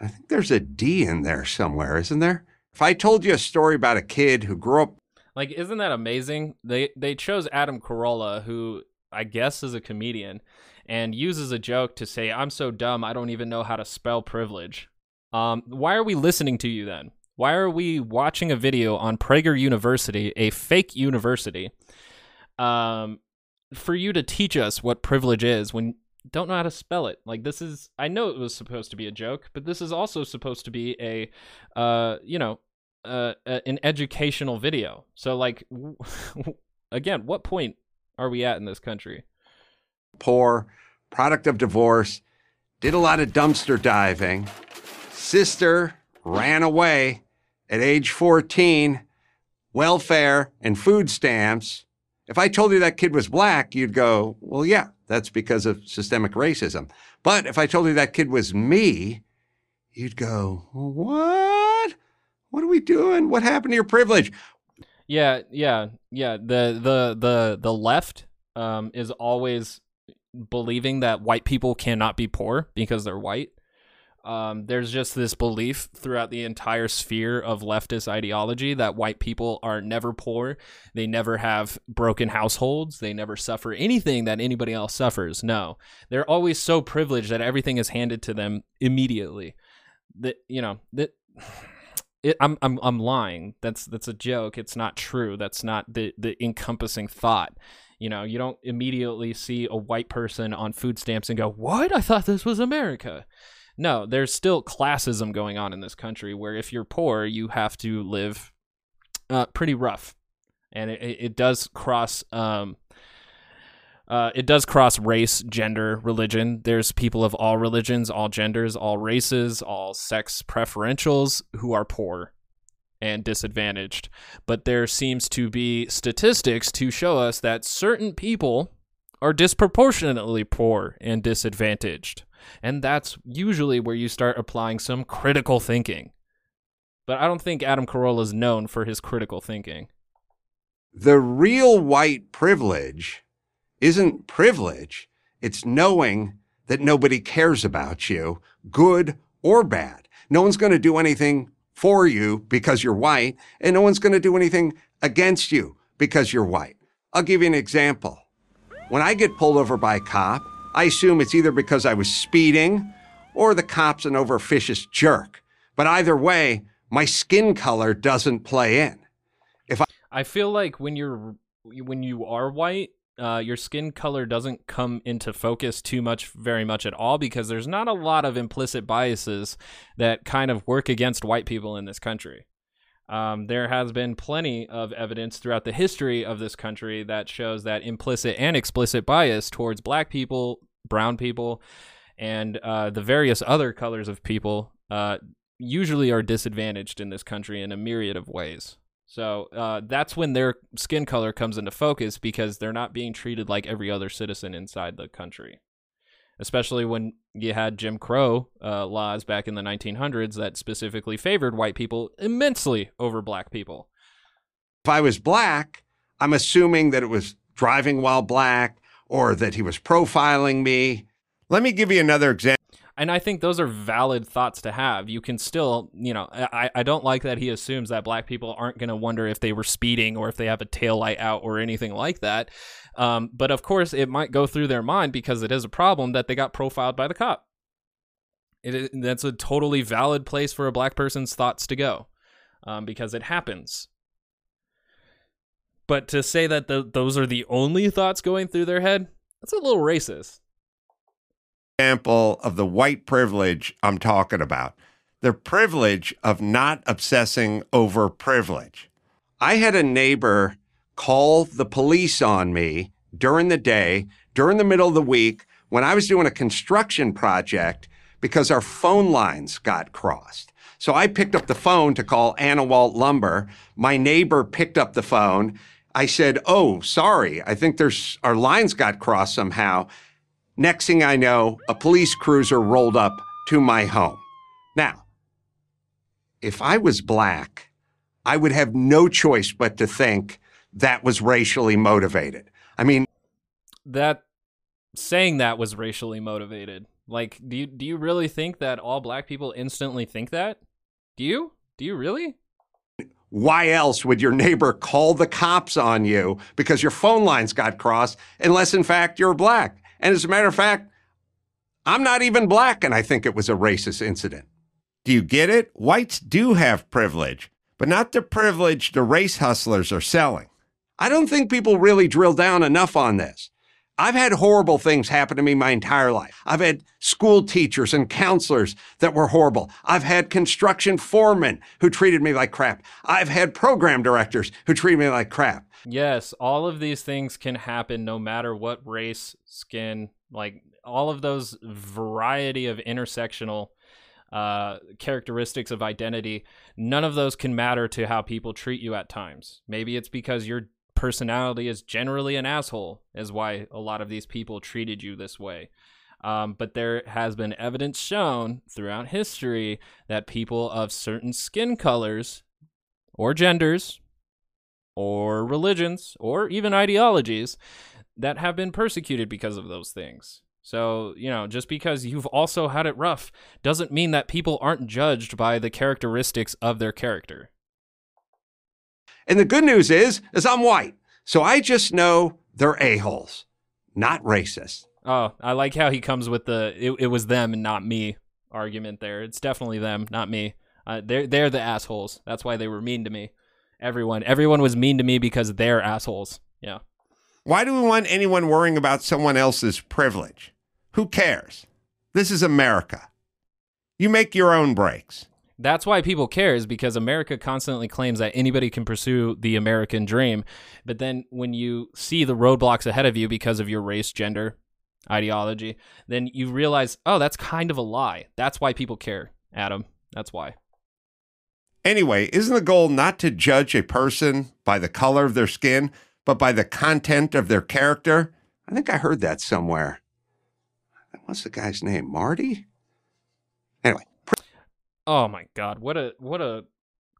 S10: I think there's a D in there somewhere, isn't there? If I told you a story about a kid who grew up
S1: like isn't that amazing? They they chose Adam Carolla who I guess is a comedian and uses a joke to say I'm so dumb I don't even know how to spell privilege. Um why are we listening to you then? Why are we watching a video on Prager University, a fake university, um, for you to teach us what privilege is when don't know how to spell it? Like this is, I know it was supposed to be a joke, but this is also supposed to be a, uh, you know, uh, an educational video. So like, again, what point are we at in this country?
S10: Poor, product of divorce, did a lot of dumpster diving. Sister ran away at age 14, welfare and food stamps. If I told you that kid was black, you'd go, well, yeah, that's because of systemic racism. But if I told you that kid was me, you'd go, what? What are we doing? What happened to your privilege?
S1: Yeah, yeah, yeah. The the the the left um, is always believing that white people cannot be poor because they're white. Um, there's just this belief throughout the entire sphere of leftist ideology that white people are never poor. They never have broken households. They never suffer anything that anybody else suffers. No, they're always so privileged that everything is handed to them immediately. That you know that. It, I'm I'm I'm lying. That's that's a joke. It's not true. That's not the the encompassing thought. You know, you don't immediately see a white person on food stamps and go, "What? I thought this was America." No, there's still classism going on in this country where if you're poor, you have to live uh, pretty rough. and it, it does cross. Um, uh, it does cross race, gender, religion. There's people of all religions, all genders, all races, all sex preferentials who are poor and disadvantaged. But there seems to be statistics to show us that certain people are disproportionately poor and disadvantaged. And that's usually where you start applying some critical thinking. But I don't think Adam Carolla is known for his critical thinking.
S10: The real white privilege isn't privilege, it's knowing that nobody cares about you, good or bad. No one's going to do anything for you because you're white, and no one's going to do anything against you because you're white. I'll give you an example. When I get pulled over by a cop, I assume it's either because I was speeding or the cop's an overficious jerk. But either way, my skin color doesn't play in. If I,
S1: I feel like when you're when you are white, uh, your skin color doesn't come into focus too much, very much at all, because there's not a lot of implicit biases that kind of work against white people in this country. Um, there has been plenty of evidence throughout the history of this country that shows that implicit and explicit bias towards black people, brown people, and uh, the various other colors of people uh, usually are disadvantaged in this country in a myriad of ways. So uh, that's when their skin color comes into focus because they're not being treated like every other citizen inside the country. Especially when you had Jim Crow uh, laws back in the 1900s that specifically favored white people immensely over black people.
S10: if I was black, I'm assuming that it was driving while black or that he was profiling me. Let me give you another example.
S1: And I think those are valid thoughts to have. You can still, you know, I, I don't like that he assumes that black people aren't going to wonder if they were speeding or if they have a tail light out or anything like that. Um, but of course, it might go through their mind because it is a problem that they got profiled by the cop. It that's a totally valid place for a black person's thoughts to go um, because it happens. But to say that the, those are the only thoughts going through their head, that's a little racist
S10: example of the white privilege I'm talking about. The privilege of not obsessing over privilege. I had a neighbor call the police on me during the day, during the middle of the week, when I was doing a construction project because our phone lines got crossed. So I picked up the phone to call Anawalt Lumber. My neighbor picked up the phone. I said, "Oh, sorry. I think there's our lines got crossed somehow." Next thing I know, a police cruiser rolled up to my home. Now, if I was black, I would have no choice but to think that was racially motivated. I mean,
S1: that saying that was racially motivated. Like, do you do you really think that all black people instantly think that? Do you? Do you really?
S10: why else would your neighbor call the cops on you because your phone lines got crossed unless in fact you're black? And as a matter of fact, I'm not even black, and I think it was a racist incident. Do you get it? Whites do have privilege, but not the privilege the race hustlers are selling. I don't think people really drill down enough on this. I've had horrible things happen to me my entire life. I've had school teachers and counselors that were horrible. I've had construction foremen who treated me like crap. I've had program directors who treated me like crap.
S1: Yes, all of these things can happen no matter what race, skin, like all of those variety of intersectional uh, characteristics of identity. None of those can matter to how people treat you at times. Maybe it's because your personality is generally an asshole, is why a lot of these people treated you this way. Um, but there has been evidence shown throughout history that people of certain skin colors or genders or religions or even ideologies that have been persecuted because of those things. So, you know, just because you've also had it rough doesn't mean that people aren't judged by the characteristics of their character.
S10: And the good news is, is I'm white. So I just know they're a-holes, not racist.
S1: Oh, I like how he comes with the it, it was them and not me argument there. It's definitely them, not me. Uh, they're they're the assholes. That's why they were mean to me. Everyone, everyone was mean to me because they're assholes. Yeah.
S10: Why do we want anyone worrying about someone else's privilege? Who cares? This is America. You make your own breaks.
S1: That's why people care is because America constantly claims that anybody can pursue the American dream. But then when you see the roadblocks ahead of you because of your race, gender, ideology, then you realize, oh, that's kind of a lie. That's why people care, Adam. That's why.
S10: Anyway, isn't the goal not to judge a person by the color of their skin, but by the content of their character? I think I heard that somewhere. What's the guy's name? Marty? Anyway.
S1: Oh my god, what a what a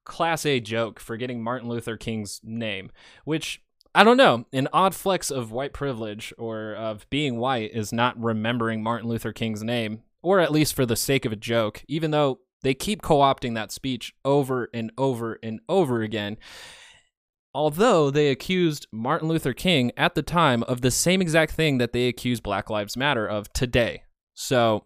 S1: class A joke forgetting Martin Luther King's name, which I don't know, an odd flex of white privilege or of being white is not remembering Martin Luther King's name, or at least for the sake of a joke, even though they keep co-opting that speech over and over and over again. Although they accused Martin Luther King at the time of the same exact thing that they accuse Black Lives Matter of today. So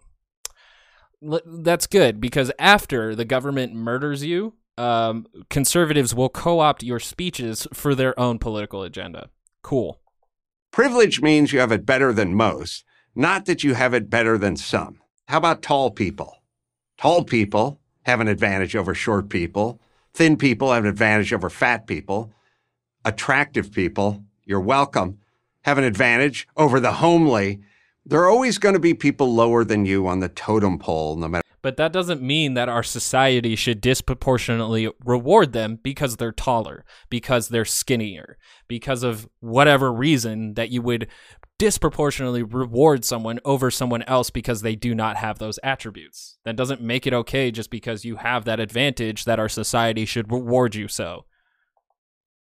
S1: that's good because after the government murders you, um, conservatives will co opt your speeches for their own political agenda. Cool.
S10: Privilege means you have it better than most, not that you have it better than some. How about tall people? Tall people have an advantage over short people. Thin people have an advantage over fat people. Attractive people, you're welcome, have an advantage over the homely. There are always going to be people lower than you on the totem pole, no matter.
S1: But that doesn't mean that our society should disproportionately reward them because they're taller, because they're skinnier, because of whatever reason that you would disproportionately reward someone over someone else because they do not have those attributes. That doesn't make it okay just because you have that advantage that our society should reward you so.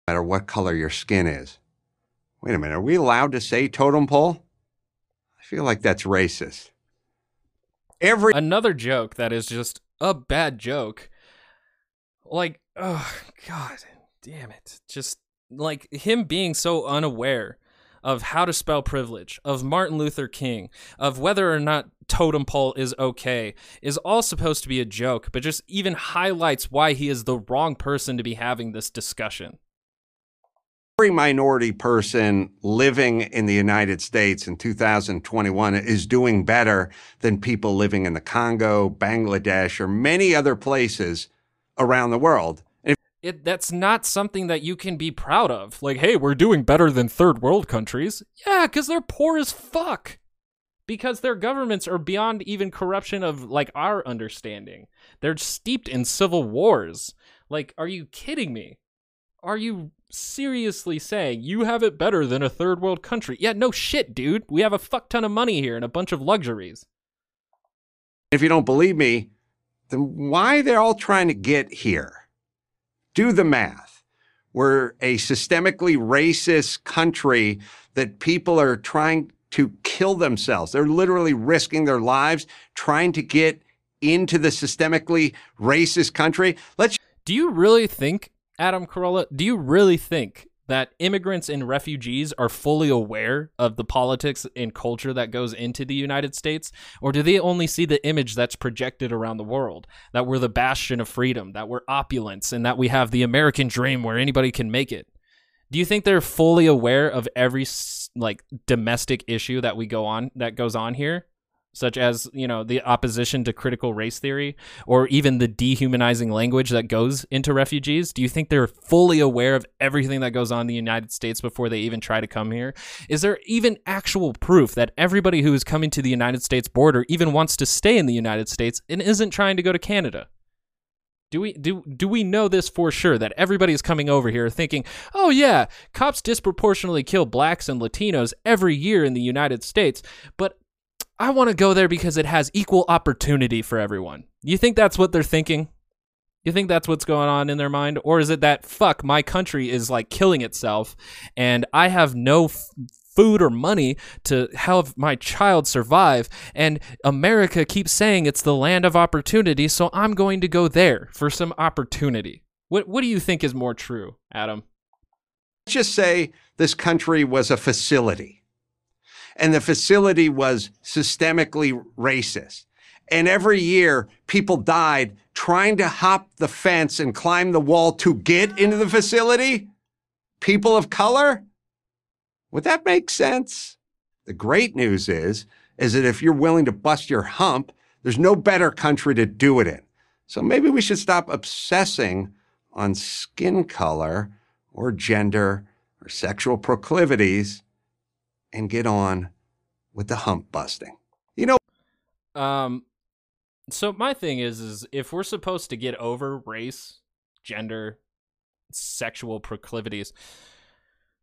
S10: No matter what color your skin is. Wait a minute, are we allowed to say totem pole? I feel like that's racist.
S1: Every another joke that is just a bad joke. Like, oh god, damn it. Just like him being so unaware of how to spell privilege, of Martin Luther King, of whether or not totem pole is okay, is all supposed to be a joke, but just even highlights why he is the wrong person to be having this discussion.
S10: Every minority person living in the United States in 2021 is doing better than people living in the Congo, Bangladesh, or many other places around the world.
S1: It, that's not something that you can be proud of. Like, hey, we're doing better than third world countries. Yeah, because they're poor as fuck. Because their governments are beyond even corruption of like our understanding. They're steeped in civil wars. Like, are you kidding me? Are you seriously saying you have it better than a third world country? Yeah, no shit, dude. We have a fuck ton of money here and a bunch of luxuries.
S10: If you don't believe me, then why they're all trying to get here? Do the math. We're a systemically racist country that people are trying to kill themselves. They're literally risking their lives trying to get into the systemically racist country. Let's
S1: Do you really think, Adam Carolla, do you really think that immigrants and refugees are fully aware of the politics and culture that goes into the United States? Or do they only see the image that's projected around the world? That we're the bastion of freedom, that we're opulence, and that we have the American dream where anybody can make it? Do you think they're fully aware of every like domestic issue that we go on that goes on here? Such as you know the opposition to critical race theory or even the dehumanizing language that goes into refugees. Do you think they're fully aware of everything that goes on in the united states before they even try to come here? Is there even actual proof that everybody who is coming to the united states border even wants to stay in the united states and isn't trying to go to canada? Do we do do we know this for sure that everybody's coming over here thinking, "Oh yeah, cops disproportionately kill blacks and Latinos every year in the United States, but I want to go there because it has equal opportunity for everyone. You think that's what they're thinking? You think that's what's going on in their mind? Or is it that, fuck, my country is like killing itself and I have no f- food or money to help my child survive? And America keeps saying it's the land of opportunity, so I'm going to go there for some opportunity. What, what do you think is more true, Adam?
S10: Let's just say this country was a facility and the facility was systemically racist. And every year, people died trying to hop the fence and climb the wall to get into the facility. People of color? Would that make sense? The great news is, is that if you're willing to bust your hump, there's no better country to do it in. So maybe we should stop obsessing on skin color or gender or sexual proclivities and get on with the hump busting. You know,
S1: Um, so my thing is, is if we're supposed to get over race, gender, sexual proclivities,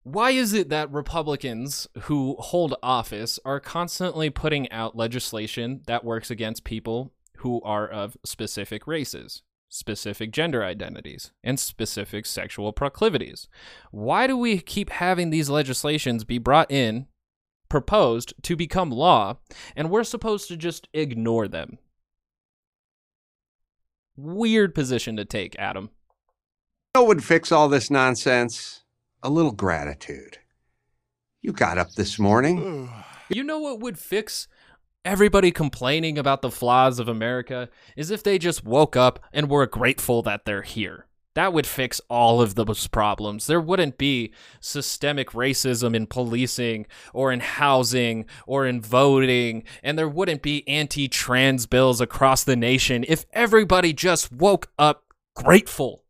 S1: why is it that Republicans who hold office are constantly putting out legislation that works against people who are of specific races, specific gender identities, and specific sexual proclivities? Why do we keep having these legislations be brought in, proposed to become law, and we're supposed to just ignore them? Weird position to take, Adam.
S10: what would fix all this nonsense? A little gratitude. You got up this morning.
S1: You know what would fix everybody complaining about the flaws of America is if they just woke up and were grateful that they're here. That would fix all of those problems. There wouldn't be systemic racism in policing or in housing or in voting, and there wouldn't be anti trans bills across the nation if everybody just woke up grateful.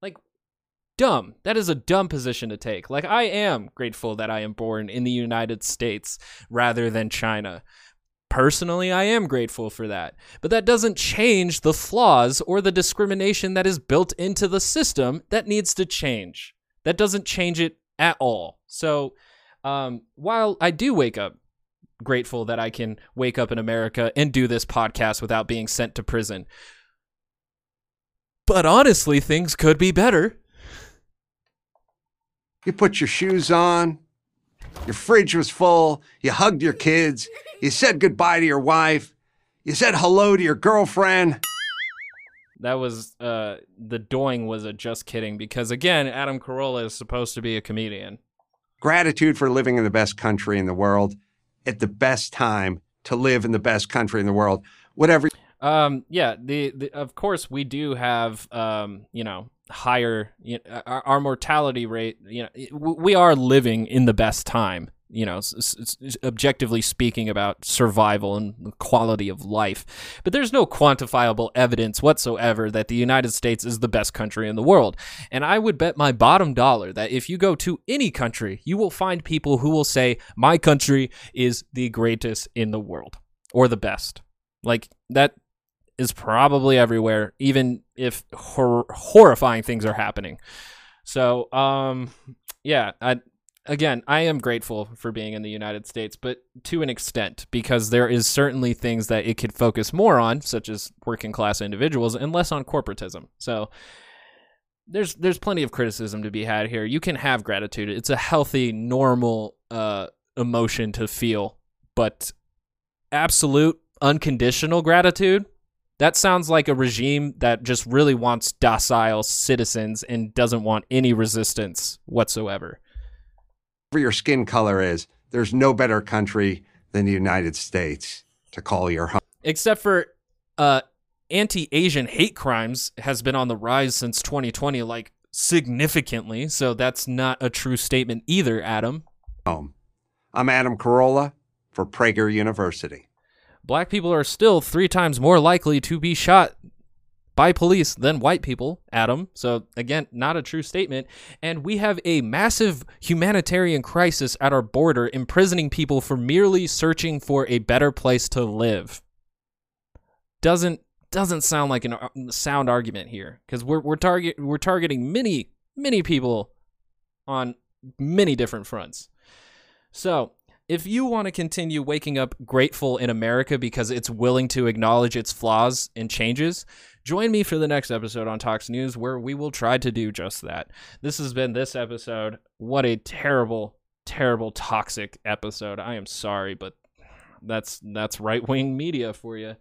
S1: Like, dumb. That is a dumb position to take. Like, I am grateful that I am born in the United States rather than China. Personally, I am grateful for that. But that doesn't change the flaws or the discrimination that is built into the system that needs to change. That doesn't change it at all. So, um, while I do wake up grateful that I can wake up in America and do this podcast without being sent to prison, but honestly, things could be better.
S10: You put your shoes on, your fridge was full, you hugged your kids, you said goodbye to your wife, you said hello to your girlfriend.
S1: That was uh the doing was a just kidding because again, Adam Carolla is supposed to be a comedian.
S10: Gratitude for living in the best country in the world at the best time to live in the best country in the world. Whatever
S1: Um yeah, the, the of course we do have um you know higher you know, our, our mortality rate, you know we are living in the best time, you know, s- s- objectively speaking about survival and quality of life. But there's no quantifiable evidence whatsoever that the United States is the best country in the world. And I would bet my bottom dollar that if you go to any country, you will find people who will say, My country is the greatest in the world or the best. Like that is probably everywhere, even if hor- horrifying things are happening. So, um, yeah, I again, I am grateful for being in the United States, but to an extent, because there is certainly things that it could focus more on, such as working class individuals, and less on corporatism. So there's there's plenty of criticism to be had here. You can have gratitude; it's a healthy, normal uh, emotion to feel, but absolute, unconditional gratitude. That sounds like a regime that just really wants docile citizens and doesn't want any resistance whatsoever.
S10: Your skin color is, there's no better country than the United States to call your home.
S1: except for uh anti-asian hate crimes has been on the rise since 2020 like significantly so that's not a true statement either adam
S10: home. I'm Adam Carolla for Prager University.
S1: black people are still three times more likely to be shot by police than white people, Adam. So, again, not a true statement. And we have a massive humanitarian crisis at our border, imprisoning people for merely searching for a better place to live. Doesn't doesn't sound like a uh, sound argument here because we're we're target we're targeting many many people on many different fronts. So, if you want to continue waking up grateful in America because it's willing to acknowledge its flaws and changes, join me for the next episode on Talks News where we will try to do just that. This has been this episode. What a terrible, terrible, toxic episode. I am sorry, but that's that's right wing media for you.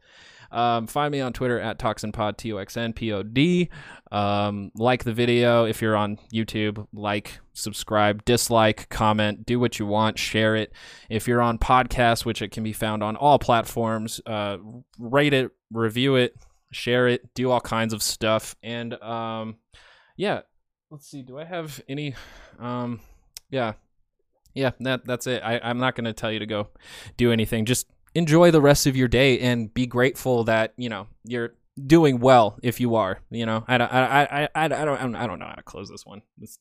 S1: Um, find me on Twitter at ToxinPod, T O X N P O D. Um, like the video if you're on YouTube. Like, subscribe, dislike, comment, do what you want, share it. If you're on podcast, which it can be found on all platforms, uh, rate it, review it, share it, do all kinds of stuff. And um, yeah, let's see. Do I have any? Um, yeah, yeah. That that's it. I, I'm not gonna tell you to go do anything. Just enjoy the rest of your day and be grateful that you know you're doing well if you are. You know, I don't, I, I, I, I don't, I don't know how to close this one. This,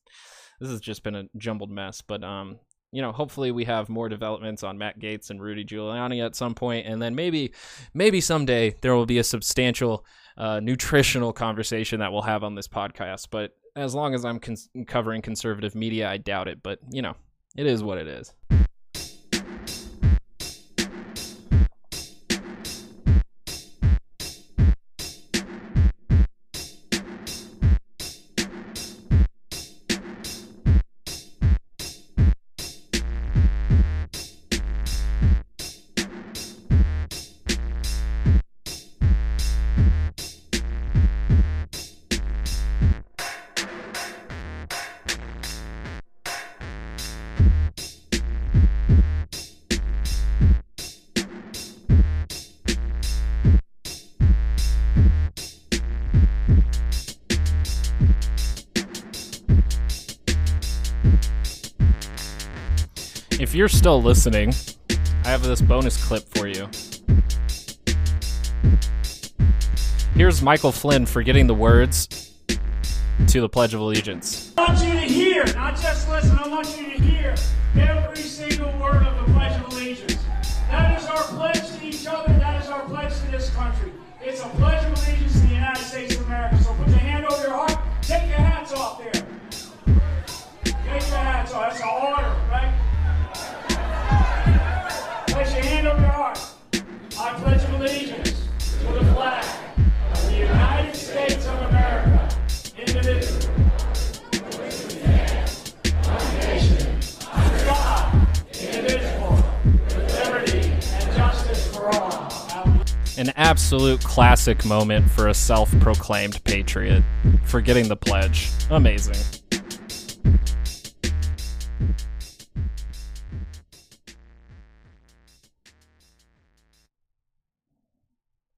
S1: this has just been a jumbled mess. But um, you know, hopefully we have more developments on Matt Gaetz and Rudy Giuliani at some point, and then maybe, maybe someday there will be a substantial uh, nutritional conversation that we'll have on this podcast. But as long as I'm cons- covering conservative media, I doubt it. But you know, it is what it is. You're still listening, I have this bonus clip for you. Here's Michael Flynn forgetting the words to the Pledge of Allegiance.
S11: I want you to hear, not just listen, I want you to hear every single word of the Pledge of Allegiance. That is our pledge to each other, that is our pledge to this country. It's a Pledge of Allegiance to the United States of America. So put your hand over your heart, take your hats off there. Take your hats off, that's an order,
S1: An absolute classic moment for a self proclaimed patriot. Forgetting the pledge. Amazing.